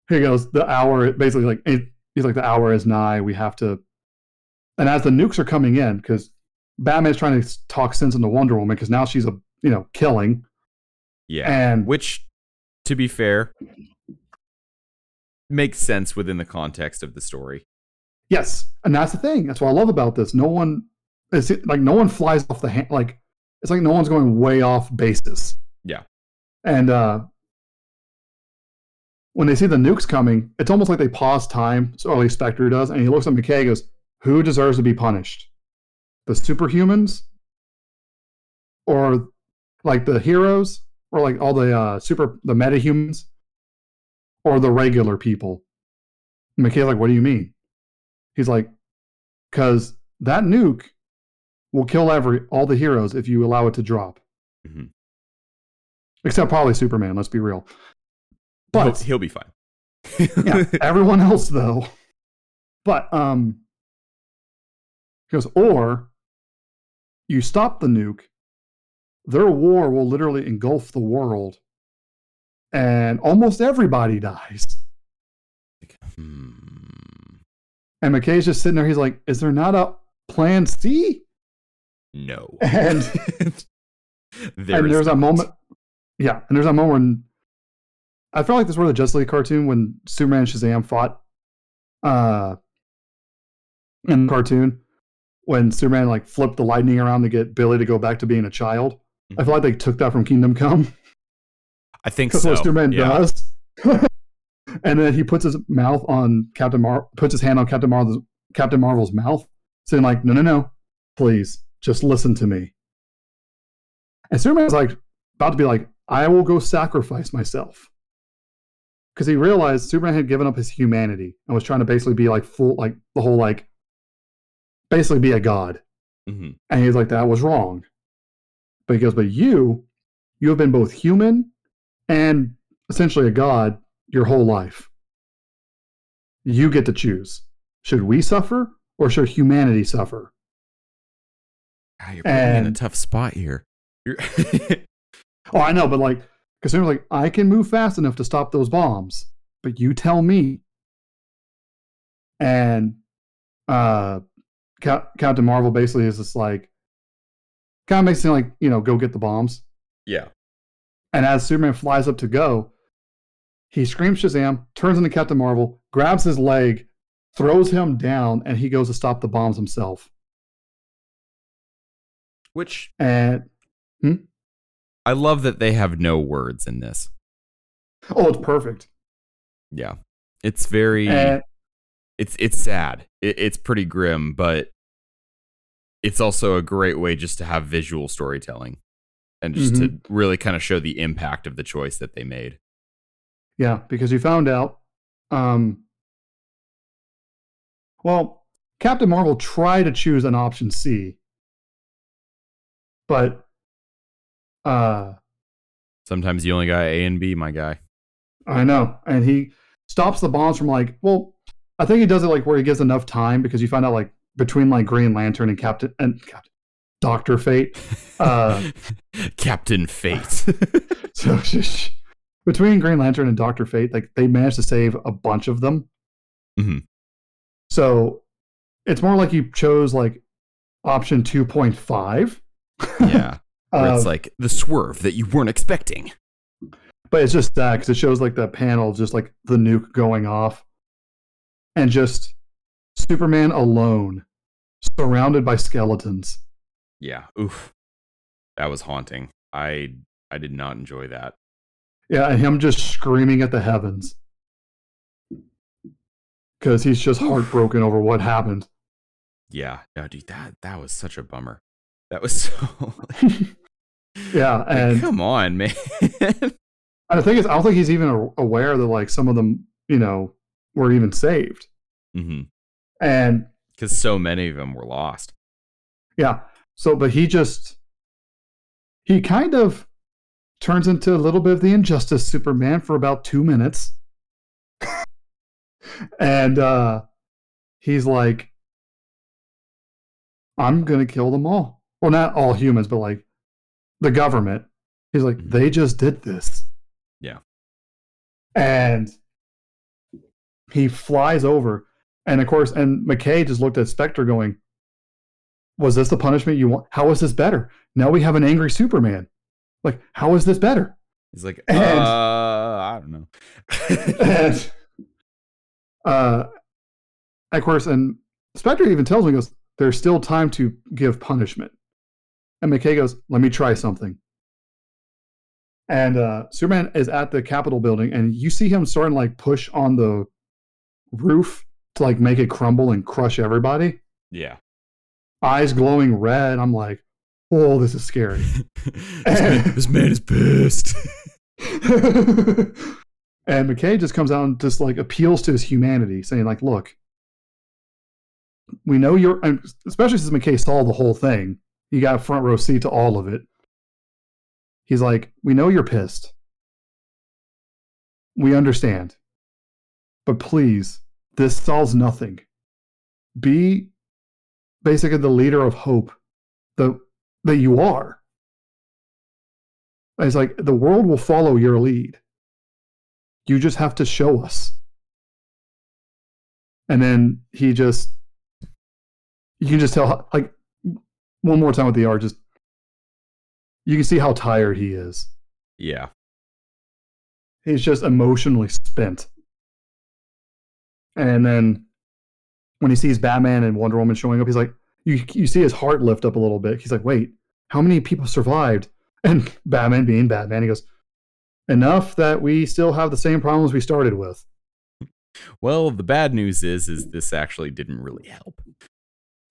S1: He goes, "The hour." Basically, like he's like, "The hour is nigh. We have to." And as the nukes are coming in, because Batman's trying to talk sense into Wonder Woman, because now she's a you know killing.
S2: Yeah,
S1: and
S2: which, to be fair, makes sense within the context of the story.
S1: Yes, and that's the thing. That's what I love about this. No one, it's like no one flies off the hand. Like it's like no one's going way off basis.
S2: Yeah,
S1: and uh when they see the nukes coming, it's almost like they pause time. So at least Spectre does, and he looks at McCay and goes, "Who deserves to be punished? The superhumans, or like the heroes, or like all the uh, super the metahumans, or the regular people?" McCay's like, "What do you mean?" He's like, "Because that nuke will kill every all the heroes if you allow it to drop."
S2: Mm-hmm.
S1: Except probably Superman. Let's be real.
S2: But he'll, he'll be fine.
S1: yeah, everyone else though. But um, he goes, or you stop the nuke, their war will literally engulf the world, and almost everybody dies.
S2: Hmm.
S1: And McCay's just sitting there. He's like, "Is there not a plan C?"
S2: No.
S1: And
S2: there
S1: and there's
S2: not.
S1: a moment. Yeah, and there's a moment when I felt like this was the Justice League cartoon when Superman and Shazam fought uh in the cartoon when Superman like flipped the lightning around to get Billy to go back to being a child. Mm-hmm. I feel like they took that from Kingdom Come.
S2: I think so.
S1: what Superman
S2: yeah.
S1: does. and then he puts his mouth on Captain Mar puts his hand on Captain Marvel's Captain Marvel's mouth, saying like, "No, no, no, please, just listen to me." And Superman's like about to be like, "I will go sacrifice myself," because he realized Superman had given up his humanity and was trying to basically be like full, like the whole like, basically be a god.
S2: Mm-hmm.
S1: And he's like, "That was wrong." But he goes, "But you, you have been both human and essentially a god your whole life. You get to choose. Should we suffer or should humanity suffer?
S2: God, Ah, you're putting in a tough spot here.
S1: Oh, I know, but like, because they're like, I can move fast enough to stop those bombs, but you tell me. And uh, Cap- Captain Marvel basically is just like, kind of makes it like, you know, go get the bombs.
S2: yeah.
S1: And as Superman flies up to go, he screams Shazam, turns into Captain Marvel, grabs his leg, throws him down, and he goes to stop the bombs himself.
S2: Which
S1: And
S2: I love that they have no words in this.
S1: oh, it's perfect.
S2: Yeah. It's very
S1: And
S2: it's it's sad. It, it's pretty grim, but it's also a great way just to have visual storytelling and just to really kind of show the impact of the choice that they made.
S1: yeah, because you found out, um, well, Captain Marvel tried to choose an option C, but uh,
S2: Sometimes you only got A and B, my guy.
S1: I know. And he stops the bombs from like, well, I think he does it like where he gives enough time because you find out like between like Green Lantern and Captain and Captain Doctor Fate. Uh,
S2: Captain Fate.
S1: so between Green Lantern and Doctor Fate, like they managed to save a bunch of them.
S2: Mhm.
S1: So it's more like you chose like option two point five.
S2: yeah. Where
S1: Uh,
S2: it's like the swerve that you weren't expecting.
S1: but it's just that because it shows like the panel just like the nuke going off and just superman alone surrounded by skeletons
S2: Yeah. Oof. That was haunting. I I did not enjoy that.
S1: yeah and him just screaming at the heavens because he's just heartbroken over what happened
S2: Yeah. No, dude, that that was such a bummer. That was so
S1: yeah and,
S2: come on, man.
S1: and the thing is i don't think he's even aware that like some of them you know were even saved
S2: hmm
S1: and
S2: Because so many of them were lost.
S1: Yeah. So, but he just he kind of turns into a little bit of the Injustice Superman for about two minutes. and uh, he's like, I'm going to kill them all. Well, not all humans, but like the government. He's like,
S2: Mhm.
S1: they just did this.
S2: Yeah.
S1: And he flies over. And of course, and McCay just looked at Spectre going, Was this the punishment you want? How is this better? Now we have an angry Superman. Like, how is this better?
S2: He's like,
S1: And-
S2: uh, I don't know.
S1: and uh, of course, and Spectre even tells me, he goes, There's still time to give punishment. And McCay goes, Let me try something. And uh, Superman is at the Capitol building, and you see him starting to like push on the roof to like make it crumble and crush everybody.
S2: yeah.
S1: Eyes glowing red. I'm like, oh, this is scary.
S2: this, man, this man is pissed.
S1: and McCay just comes out and just like appeals to his humanity, saying like, "Look, we know you're," especially since McCay saw the whole thing, he got front row seat to all of it. He's like, "We know you're pissed. We understand, but please, this solves nothing. Be basically the leader of hope, the that you are." It's like the world will follow your lead. You just have to show us. And then he just, you can just tell, like, one more time with the art, just, you can see how tired he is.
S2: yeah.
S1: He's just emotionally spent. And then when he sees Batman and Wonder Woman showing up, he's like, you, you see his heart lift up a little bit. He's like, wait, how many people survived? And Batman, being Batman, he goes, enough that we still have the same problems we started with.
S2: Well, the bad news is, is this actually didn't really help.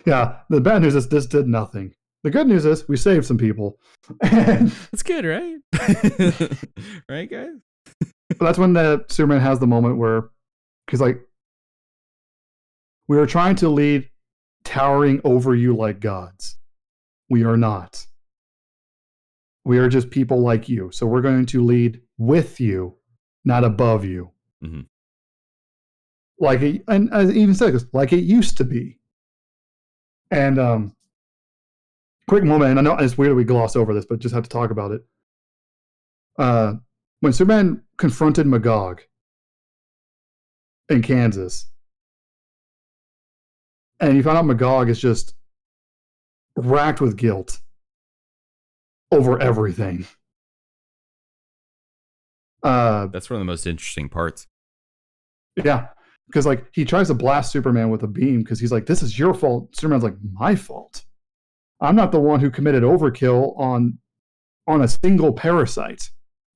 S1: Yeah, the bad news is this did nothing. The good news is we saved some people.
S2: That's good, right? right, guys?
S1: but that's when the Superman has the moment where he's like, We are trying to lead towering over you like gods. We are not. We are just people like you. So we're going to lead with you, not above you.
S2: Mhm.
S1: Like it, and as it even said, like it used to be. And um, quick moment, and I know it's weird we gloss over this, but just have to talk about it. Uh, when Superman confronted Magog in Kansas, and you found out Magog is just racked with guilt over everything. Uh,
S2: That's one of the most interesting parts.
S1: yeah, because like he tries to blast Superman with a beam because he's like, "This is your fault." Superman's like, "My fault. I'm not the one who committed overkill on on a single parasite.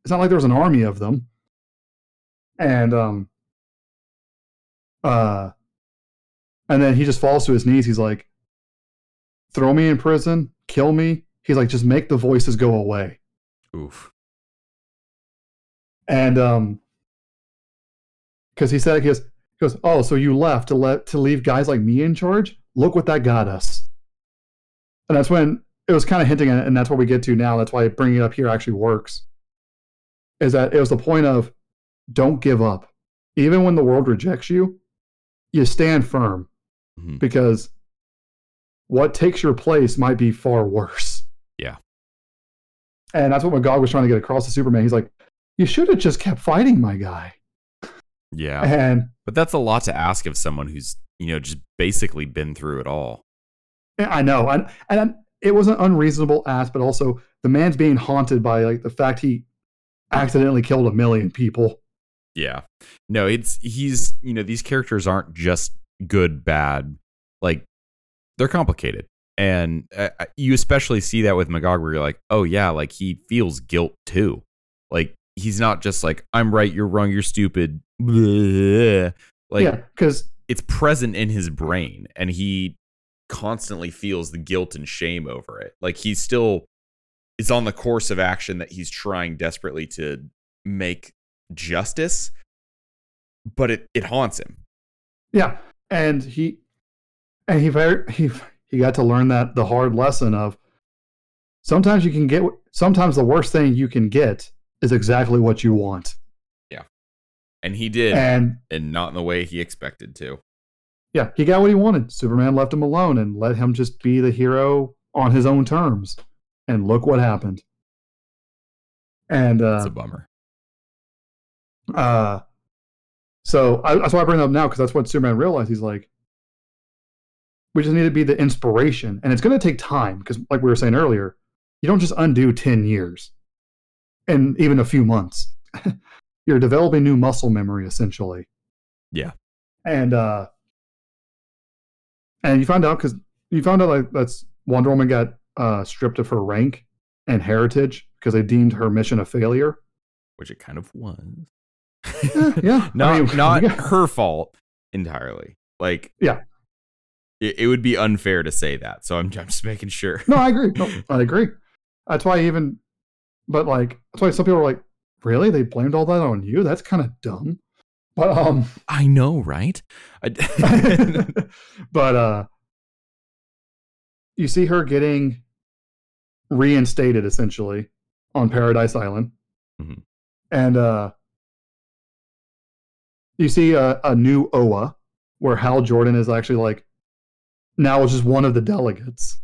S1: It's not like there was an army of them." And um, uh, and then he just falls to his knees. He's like, "Throw me in prison, kill me." He's like, "Just make the voices go away."
S2: Oof.
S1: and um because he said he goes, he goes oh so you left to let to leave guys like me in charge? Look what that got us. And that's when it was kind of hinting at it and that's what we get to now. That's why bringing it up here actually works. Is that it was the point of don't give up. Even when the world rejects you you stand firm.
S2: Mhm.
S1: because what takes your place might be far worse.
S2: Yeah.
S1: and that's what magog was trying to get across to superman. He's like you should have just kept fighting my guy
S2: Yeah.
S1: and
S2: But that's a lot to ask of someone who's, you know, just basically been through it all.
S1: I know, and and it was an unreasonable ask, but also the man's being haunted by like the fact he accidentally killed a million people.
S2: Yeah. No, it's he's, you know, these characters aren't just good, bad. Like they're complicated. And uh, uh, you especially see that with Magog where you're like, "Oh yeah, like he feels guilt too." Like he's not just like, "I'm right, you're wrong, you're stupid." Bleh. Like
S1: yeah, because
S2: it's present in his brain and he constantly feels the guilt and shame over it. Like he's still is on the course of action that he's trying desperately to make justice, but it, it haunts him.
S1: yeah, and he and he very he he got to learn that the hard lesson of sometimes you can get sometimes the worst thing you can get is exactly what you want
S2: And he did,
S1: and
S2: and not in the way he expected to.
S1: yeah he got what he wanted. Superman left him alone and let him just be the hero on his own terms. And look what happened. And uh,
S2: It's a bummer.
S1: uh so I, that's why i bring it up now because that's what superman realized. He's like we just need to be the inspiration. And it's going to take time because like we were saying earlier you don't just undo 10 years and even a few months you're developing new muscle memory essentially
S2: Yeah.
S1: and uh and you find out because you found out like that's wonder woman got uh stripped of her rank and heritage because they deemed her mission a failure
S2: Which it kind of was.
S1: yeah, yeah. I
S2: not
S1: mean,
S2: not
S1: yeah.
S2: her fault entirely. Like
S1: Yeah.
S2: it, it would be unfair to say that. So I'm, I'm just making sure.
S1: No, I agree. No, I agree. That's why even, but like, that's why some people are like, really? They blamed all that on you? That's kind of dumb. But, um,
S2: I know, right? I,
S1: but, uh, you see her getting reinstated essentially on Paradise Island.
S2: Mhm.
S1: And, uh, you see a, a new Oa where Hal Jordan is actually like, now is just one of the delegates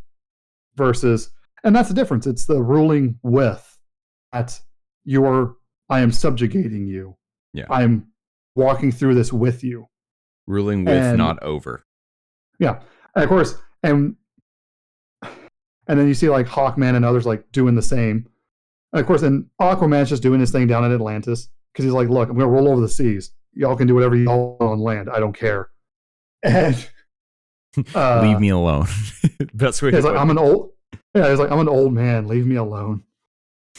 S1: versus and that's the difference it's the ruling with that you're i am subjugating you
S2: Yeah.
S1: i'm walking through this with you
S2: ruling with,
S1: And-
S2: not over. Yeah.
S1: And of course and and then you see like hawkman and others like doing the same and of course and aquaman's just doing his thing down in atlantis because he's like look i'm gonna roll over the seas y'all can do whatever you all want on land i don't care and uh,
S2: Leave me alone. Best way
S1: He's like, I'm an old. Yeah, he's like, I'm an old man. Leave me alone.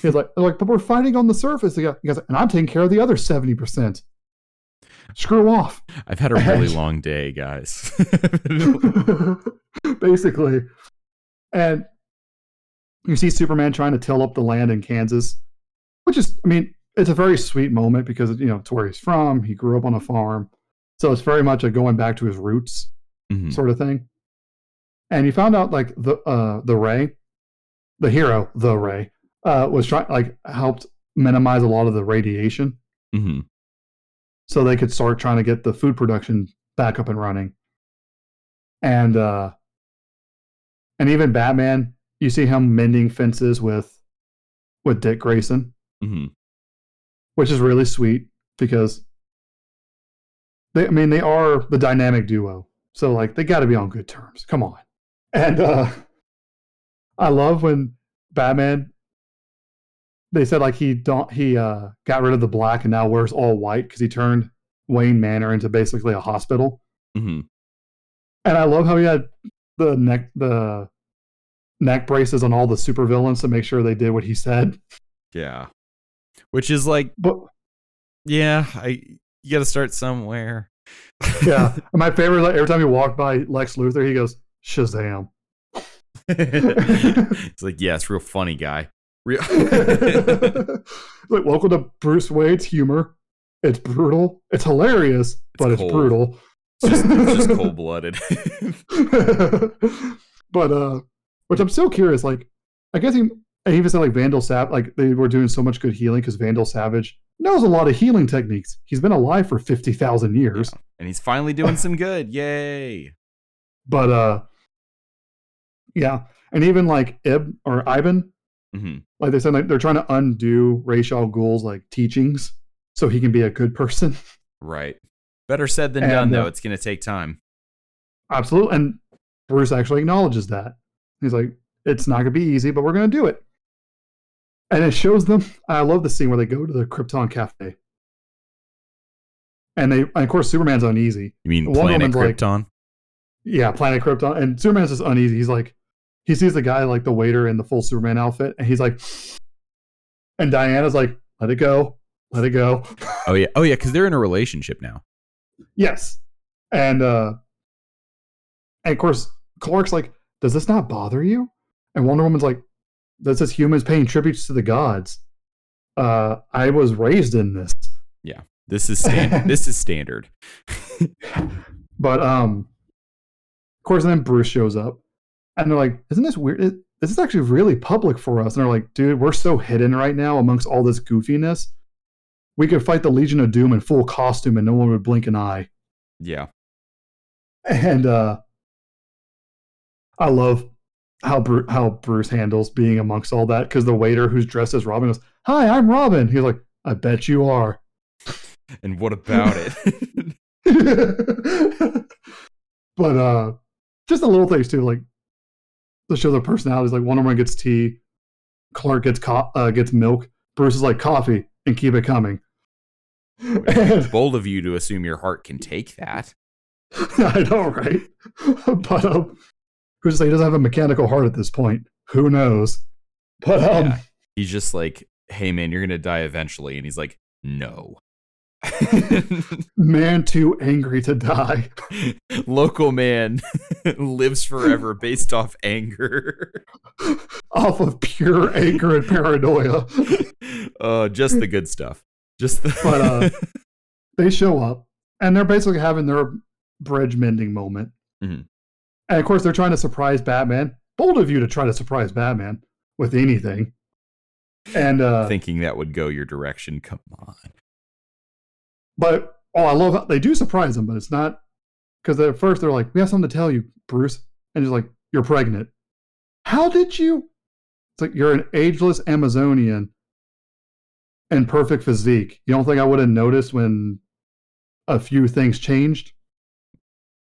S1: He's like, like, but we're fighting on the surface. He goes, and I'm taking care of the other seventy percent. Screw off,
S2: I've had a really long day, guys.
S1: basically. And you see Superman trying to till up the land in Kansas, which is, I mean, it's a very sweet moment because you know it's where he's from. He grew up on a farm, so it's very much a going back to his roots
S2: Mhm.
S1: sort of thing. And you found out like the uh the Ray, the hero, the Ray, uh was trying like helped minimize a lot of the radiation
S2: Mhm.
S1: so they could start trying to get the food production back up and running. And uh and even Batman, you see him mending fences with with Dick Grayson,
S2: Mhm.
S1: which is really sweet because they I mean they are the dynamic duo. So like they got to be on good terms. Come on. And uh I love when Batman they said like he don't he uh got rid of the black and now wears all white cuz he turned Wayne Manor into basically a hospital.
S2: Mhm.
S1: And I love how he had the neck the neck braces on all the supervillains to make sure they did what he said.
S2: Yeah. Which is like,
S1: But
S2: yeah, I you got to start somewhere.
S1: yeah, my favorite like every time he walked by Lex Luthor, he goes Shazam.
S2: it's like, yeah, it's real funny, guy. Real.
S1: like, welcome to Bruce Wayne's humor. It's brutal. It's hilarious, but it's brutal.
S2: it's just, just cold blooded.
S1: but uh, which I'm still curious. Like, I guess he, he even said like Vandal Savage, like they were doing so much good healing because Vandal Savage knows a lot of healing techniques. He's been alive for fifty thousand years.
S2: and he's finally doing some good. Yay.
S1: But uh, yeah, and even like Ib or Ivan,
S2: hmm
S1: like they said, like they're trying to undo Ra's al Ghul's like teachings so he can be a good person.
S2: Right. Better said than
S1: And,
S2: done, though.
S1: uh,
S2: It's going to take time.
S1: Absolutely, and Bruce actually acknowledges that. He's like, "It's not gonna be easy, but we're gonna do it." And it shows them. I love the scene where they go to the Krypton Cafe, and they, and of course, Superman's uneasy.
S2: You mean Planet
S1: Woman's like-
S2: Krypton?
S1: Yeah, Planet Krypton, and Superman's just uneasy. He's like, he sees the guy like the waiter in the full Superman outfit, and he's like, and Diana's like, "Let it go, let it go."
S2: oh, yeah. Oh, yeah, because they're in a relationship now.
S1: Yes. And uh and of course Clark's like, does this not bother you? And Wonder Woman's like, this is humans paying tributes to the gods. Uh I was raised in this.
S2: Yeah, this is stand- this is standard.
S1: But um of course then Bruce shows up and they're like, isn't this weird? It- this is actually really public for us. And they're like, dude, we're so hidden right now amongst all this goofiness. We could fight the Legion of Doom in full costume and no one would blink an eye.
S2: Yeah.
S1: And uh I love how Bru- how Bruce handles being amongst all that because the waiter who's dressed as Robin goes, "Hi, I'm Robin." He's like, "I bet you are."
S2: And what about it?
S1: but uh just the little things too, like to show their personalities. Like Wonder Woman gets tea, Clark gets co- uh, gets milk, Bruce is like coffee, and keep it coming. And
S2: Bold of you to assume your heart can take that.
S1: I know, right? but um, who's say he doesn't have a mechanical heart at this point? Who knows? But um,
S2: Yeah. He's just like, hey man, you're gonna die eventually. And he's like, no.
S1: man, too angry to die.
S2: Local man lives forever based off anger.
S1: off of pure anger and paranoia.
S2: uh, just the good stuff. Just the
S1: But, uh, They show up and they're basically having their bridge mending moment.
S2: Mhm.
S1: And of course, they're trying to surprise Batman. Bold of you to try to surprise Batman with anything. And uh,
S2: thinking that would go your direction. Come on.
S1: But oh, I love how they do surprise him, but it's not because at first they're like, "We have something to tell you, Bruce," and he's like, "You're pregnant." How did you? It's like you're an ageless Amazonian and perfect physique. You don't think I would have noticed when a few things changed?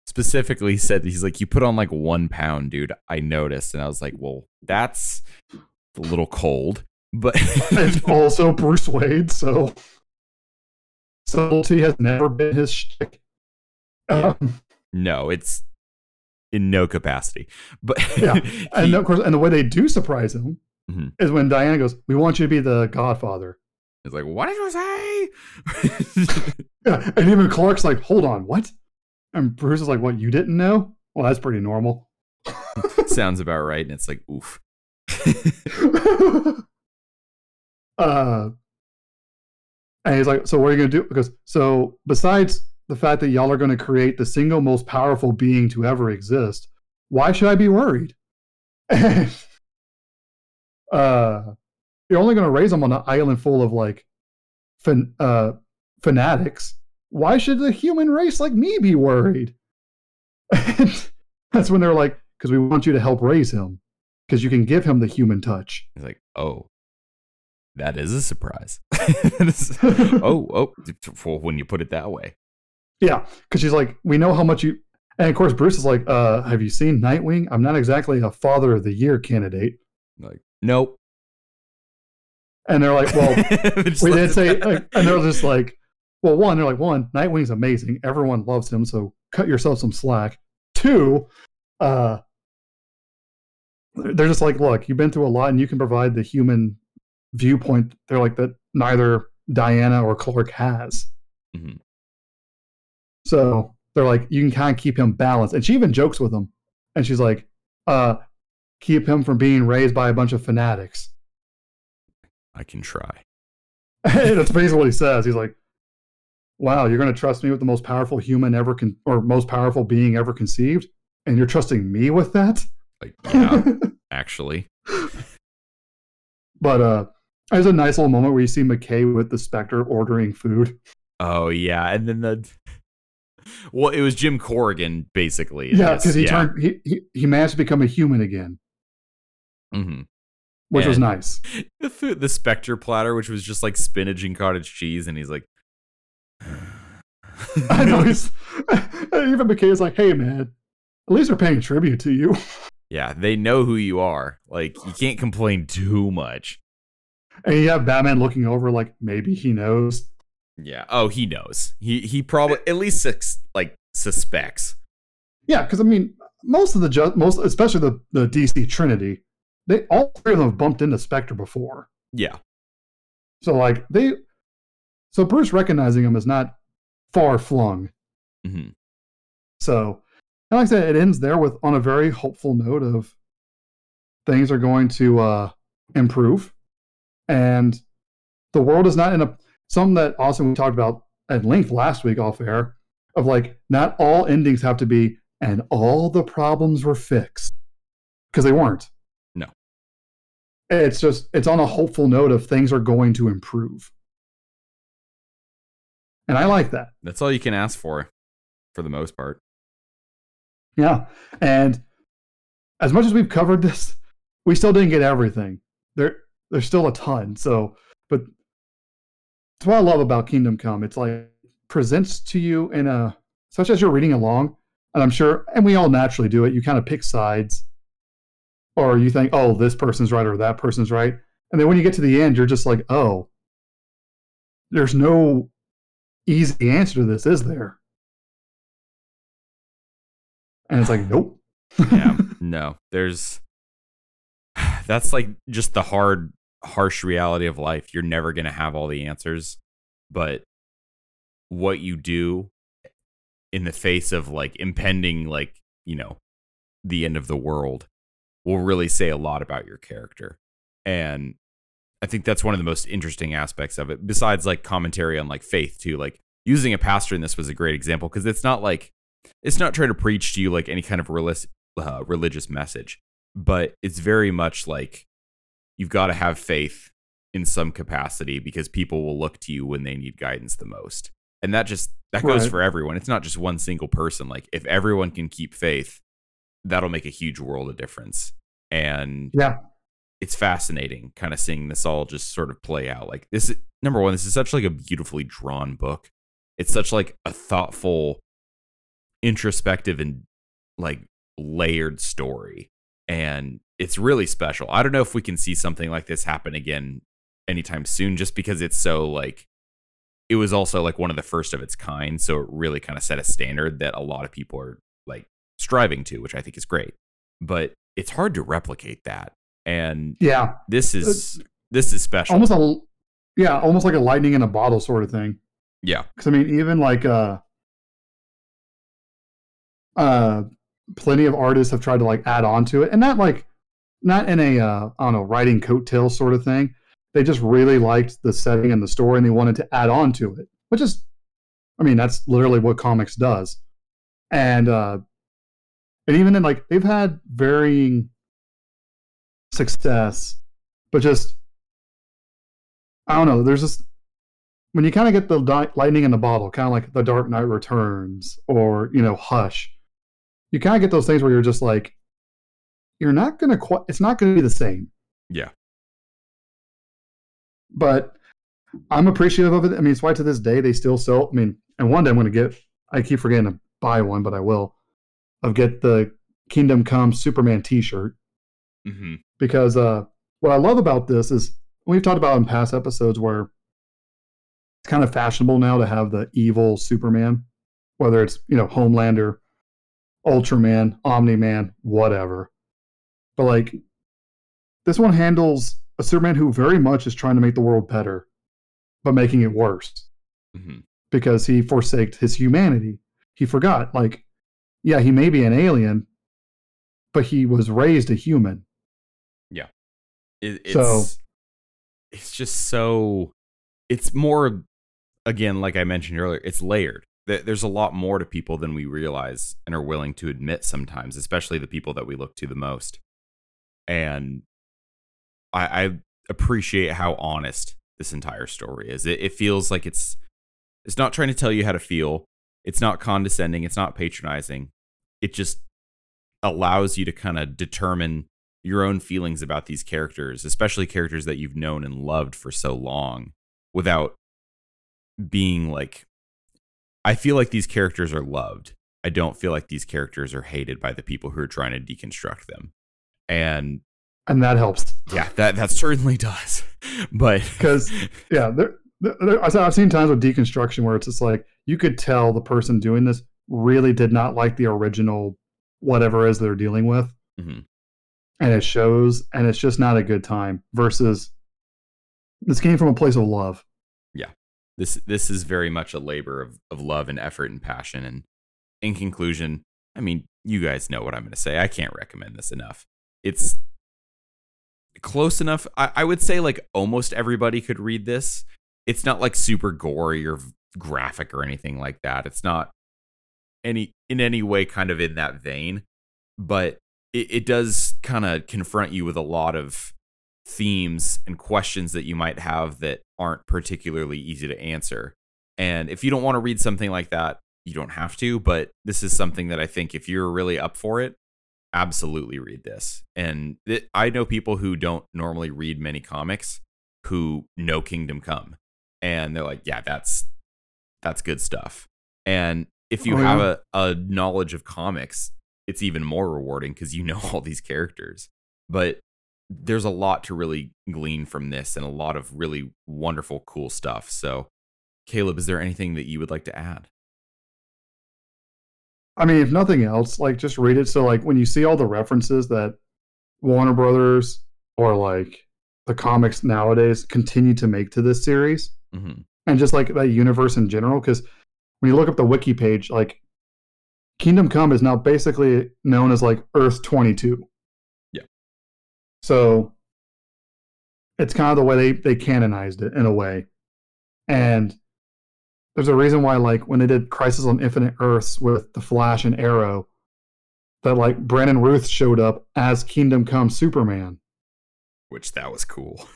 S2: Specifically he said he's like, you put on like one pound, dude. I noticed, and I was like, well, that's a little cold, but
S1: it's also Bruce Wayne, so subtlety has never been his shtick.
S2: Yeah.
S1: Um,
S2: no, it's in no capacity. But
S1: Yeah,
S2: he-
S1: and of course, and the way they do surprise him
S2: Mhm.
S1: is when Diana goes, "We want you to be the Godfather."
S2: It's like, what did you say?
S1: Yeah, and even Clark's like, "Hold on, what?" And Bruce is like, "What? You didn't know? Well, that's pretty normal."
S2: Sounds about right. And it's like, oof.
S1: uh, and he's like, "So what are you gonna do?" Because so besides the fact that y'all are going to create the single most powerful being to ever exist, why should I be worried? Uh, you're only going to raise them on an island full of like, fan, uh, fanatics. Why should the human race like me be worried? That's when they're like, because we want you to help raise him, because you can give him the human touch.
S2: He's like, oh, that is a surprise. oh, oh, well, when you put it that way.
S1: Yeah, because she's like, we know how much you. And of course, Bruce is like, uh, have you seen Nightwing? I'm not exactly a Father of the Year candidate.
S2: Like, nope.
S1: And they're like, well, we did say, like, and they're just like, well, one, they're like, one, Nightwing's amazing. Everyone loves him, so cut yourself some slack. Two, uh, they're just like, look, you've been through a lot, and you can provide the human viewpoint. They're like that neither Diana or Clark has.
S2: Mhm.
S1: So they're like, you can kind of keep him balanced. And she even jokes with him, and she's like, uh, keep him from being raised by a bunch of fanatics.
S2: I can try.
S1: That's basically what he says. He's like, "Wow, you're going to trust me with the most powerful human ever, con- or most powerful being ever conceived, and you're trusting me with that."
S2: Like, yeah, actually.
S1: but uh, there's a nice little moment where you see McCay with the Spectre ordering food.
S2: Oh, yeah. And then the. Well, it was Jim Corrigan, basically.
S1: Yeah, because he turned he, he he managed to become a human again,
S2: Mhm.
S1: which was nice.
S2: The food, the Spectre platter, which was just like spinach and cottage cheese, and he's like,
S1: I know he's even McCay is like, "Hey, man, at least they're paying tribute to you."
S2: Yeah, they know who you are. Like, you can't complain too much.
S1: And you have Batman looking over, like maybe he knows.
S2: Yeah. Oh, he knows. He he probably at least six, like suspects.
S1: Yeah, because I mean, most of the ju- most, especially the the DC Trinity, they all three of them have bumped into Spectre before.
S2: Yeah.
S1: So like they, so Bruce recognizing him is not far flung.
S2: hmm
S1: So, and like I said, it ends there with on a very hopeful note of things are going to uh, improve, and the world is not in a something that Austin we talked about at length last week off air of like not all endings have to be and all the problems were fixed because they weren't.
S2: No.
S1: it's just it's on a hopeful note of things are going to improve. And I like that.
S2: That's all you can ask for, for the most part.
S1: Yeah. And as much as we've covered this, we still didn't get everything. There there's still a ton. So but that's what I love about Kingdom Come. It's like presents to you in a such as you're reading along, and I'm sure and we all naturally do it, you kind of pick sides. Or you think, oh, this person's right or that person's right. And then when you get to the end, you're just like, oh, there's no easy answer to this, is there? And it's like, nope.
S2: yeah, no. There's that's like just the hard harsh reality of life. You're never going to have all the answers, but what you do in the face of like impending like, you know, the end of the world will really say a lot about your character. And I think that's one of the most interesting aspects of it besides like commentary on like faith too. Like using a pastor in this was a great example because it's not like it's not trying to preach to you like any kind of religious uh, religious message, but it's very much like you've got to have faith in some capacity because people will look to you when they need guidance the most. And that just that goes
S1: Right.
S2: for everyone. It's not just one single person. Like if everyone can keep faith, that'll make a huge world of difference. And
S1: Yeah.
S2: it's fascinating kind of seeing this all just sort of play out. Like this is number one, this is such like a beautifully drawn book. It's such like a thoughtful, introspective and like layered story. And it's really special. I don't know if we can see something like this happen again anytime soon, just because it's so like it was also like one of the first of its kind. So it really kind of set a standard that a lot of people are like striving to, which I think is great. But it's hard to replicate that. And
S1: Yeah.
S2: this is this is special.
S1: Almost a yeah, almost like a lightning in a bottle sort of thing.
S2: yeah.
S1: Because I mean, even like uh, uh, plenty of artists have tried to like add on to it, and not like not in a uh, I don't know writing coattails sort of thing. They just really liked the setting and the story, and they wanted to add on to it, which is, I mean, that's literally what comics does. And uh, and even then, like they've had varying success, but just I don't know. There's just when you kind of get the di- lightning in the bottle, kind of like The Dark Knight Returns or you know Hush, you kind of get those things where you're just like, you're not gonna quite. It's not gonna be the same.
S2: Yeah.
S1: But I'm appreciative of it. I mean, it's why to this day they still sell. I mean, and one day I'm gonna get. I keep forgetting to buy one, but I will. Of get the Kingdom Come Superman T-shirt
S2: hmm
S1: because uh, what I love about this is we've talked about in past episodes where it's kind of fashionable now to have the evil Superman, whether it's you know Homelander, Ultraman, Omni Man, whatever. But like this one handles a Superman who very much is trying to make the world better, but making it worse
S2: hmm
S1: because he forsaked his humanity. He forgot, like, yeah, he may be an alien, but he was raised a human.
S2: It, it's
S1: So-
S2: it's just so it's more again like I mentioned earlier. It's layered. There- There's a lot more to people than we realize and are willing to admit sometimes, especially the people that we look to the most. And I, I appreciate how honest this entire story is. It, it feels like it's it's not trying to tell you how to feel. It's not condescending. It's not patronizing. It just allows you to kind of determine your own feelings about these characters, especially characters that you've known and loved for so long, without being like. I feel like these characters are loved. I don't feel like these characters are hated by the people who are trying to deconstruct them. And
S1: And that helps.
S2: yeah, that that certainly does. But
S1: because Yeah, there, there, I've seen times with deconstruction where it's just like you could tell the person doing this really did not like the original whatever it is they're dealing with,
S2: Mhm.
S1: and it shows, and it's just not a good time. Versus, this came from a place of love.
S2: Yeah, this this is very much a labor of, of love and effort and passion and in conclusion i mean you guys know what i'm going to say i can't recommend this enough it's close enough. I, I would say like almost everybody could read this. It's not like super gory or graphic or anything like that. It's not any in any way kind of in that vein but it, it does kind of confront you with a lot of themes and questions that you might have that aren't particularly easy to answer. And if you don't want to read something like that, you don't have to, but this is something that I think if you're really up for it, absolutely read this. And it, I know people who don't normally read many comics who know Kingdom Come and they're like, yeah, that's that's good stuff. And if you
S1: Oh,
S2: have
S1: yeah.
S2: a, a knowledge of comics, it's even more rewarding because you know all these characters. But there's a lot to really glean from this and a lot of really wonderful, cool stuff. So, Caleb, is there anything that you would like to add?
S1: I mean, if nothing else, like just read it. So like when you see all the references that Warner Brothers or like the comics nowadays continue to make to this series,
S2: hmm
S1: and just like that universe in general, because when you look up the wiki page, like Kingdom Come is now basically known as like Earth 22.
S2: Yeah.
S1: So it's kind of the way they they canonized it in a way, and there's a reason why like when they did Crisis on Infinite Earths with the Flash and Arrow, that like Brandon Routh showed up as Kingdom Come Superman.
S2: Which that was cool.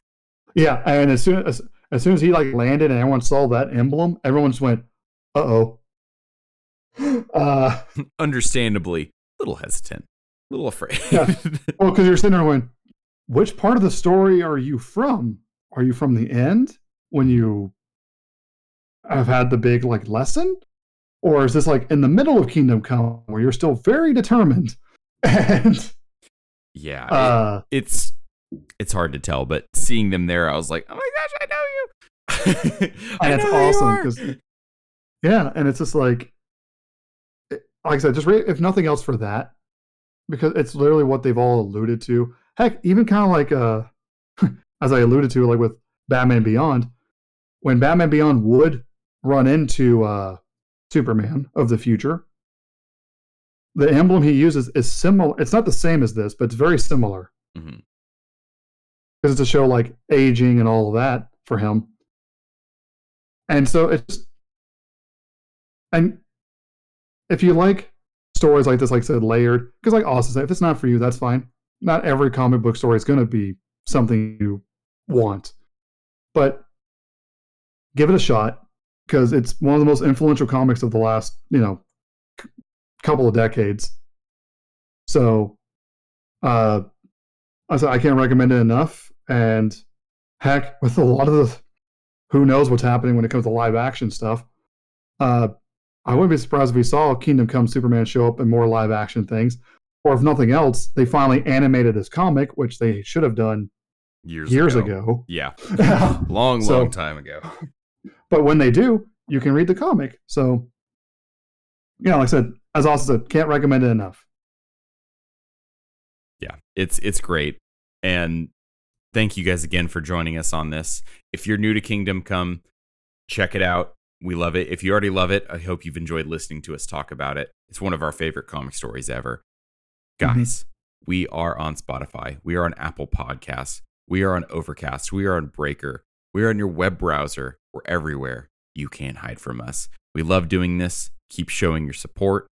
S1: Yeah, and as soon as as soon as he like landed and everyone saw that emblem, everyone just went, "Uh oh." Uh,
S2: Understandably, a little hesitant, a little afraid.
S1: Yeah. well, because you're sitting there going, "Which part of the story are you from? Are you from the end when you have had the big like lesson, or is this like in the middle of Kingdom Come where you're still very determined?" And
S2: yeah, it-
S1: uh,
S2: it's it's hard to tell, but seeing them there, I was like, oh my gosh, I know you.
S1: And it's
S2: know who you
S1: awesome because yeah and it's just like it- like i said just read if nothing else for that because it's literally what they've all alluded to heck even kind of like uh as i alluded to like with batman beyond when batman beyond would run into uh superman of the future. The emblem he uses is similar it's not the same as this but it's very similar. Because it's a show like aging and all of that for him. And so it's and if you like stories like this, like I said, layered, because like Austin said, if it's not for you, that's fine. Not every comic book story is going to be something you want, but give it a shot because it's one of the most influential comics of the last, you know, c- couple of decades. So, uh, I said I can't recommend it enough. And heck, with a lot of the who knows what's happening when it comes to live action stuff, uh, I wouldn't be surprised if we saw Kingdom Come Superman show up in more live action things. Or if nothing else, they finally animated this comic, which they should have done
S2: years
S1: years
S2: ago.
S1: ago.
S2: Yeah, long,
S1: So-
S2: long time ago.
S1: But when they do, you can read the comic. So, yeah, like I said, as Austin said, can't recommend it enough.
S2: yeah it's it's great. And thank you guys again for joining us on this. If you're new to kingdom come check it out. We love it. If you already love it i hope you've enjoyed listening to us talk about it. It's one of our favorite comic stories ever. Mm-hmm. Guys we are on spotify. We are on apple podcasts. We are on overcast. We are on breaker we are on your web browser we're everywhere you can't hide from us we love doing this keep showing your support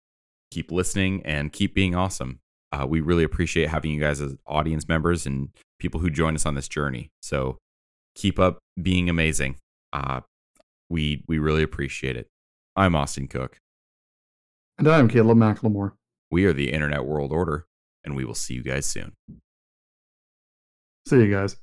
S2: keep listening and keep being awesome uh, we really appreciate having you guys as audience members and people who join us on this journey. So keep up being amazing. Uh, we we really appreciate it. I'm Austin Cook.
S1: And I'm Caleb McLemore.
S2: We are the Internet World Order, and we will see you guys soon.
S1: See you guys.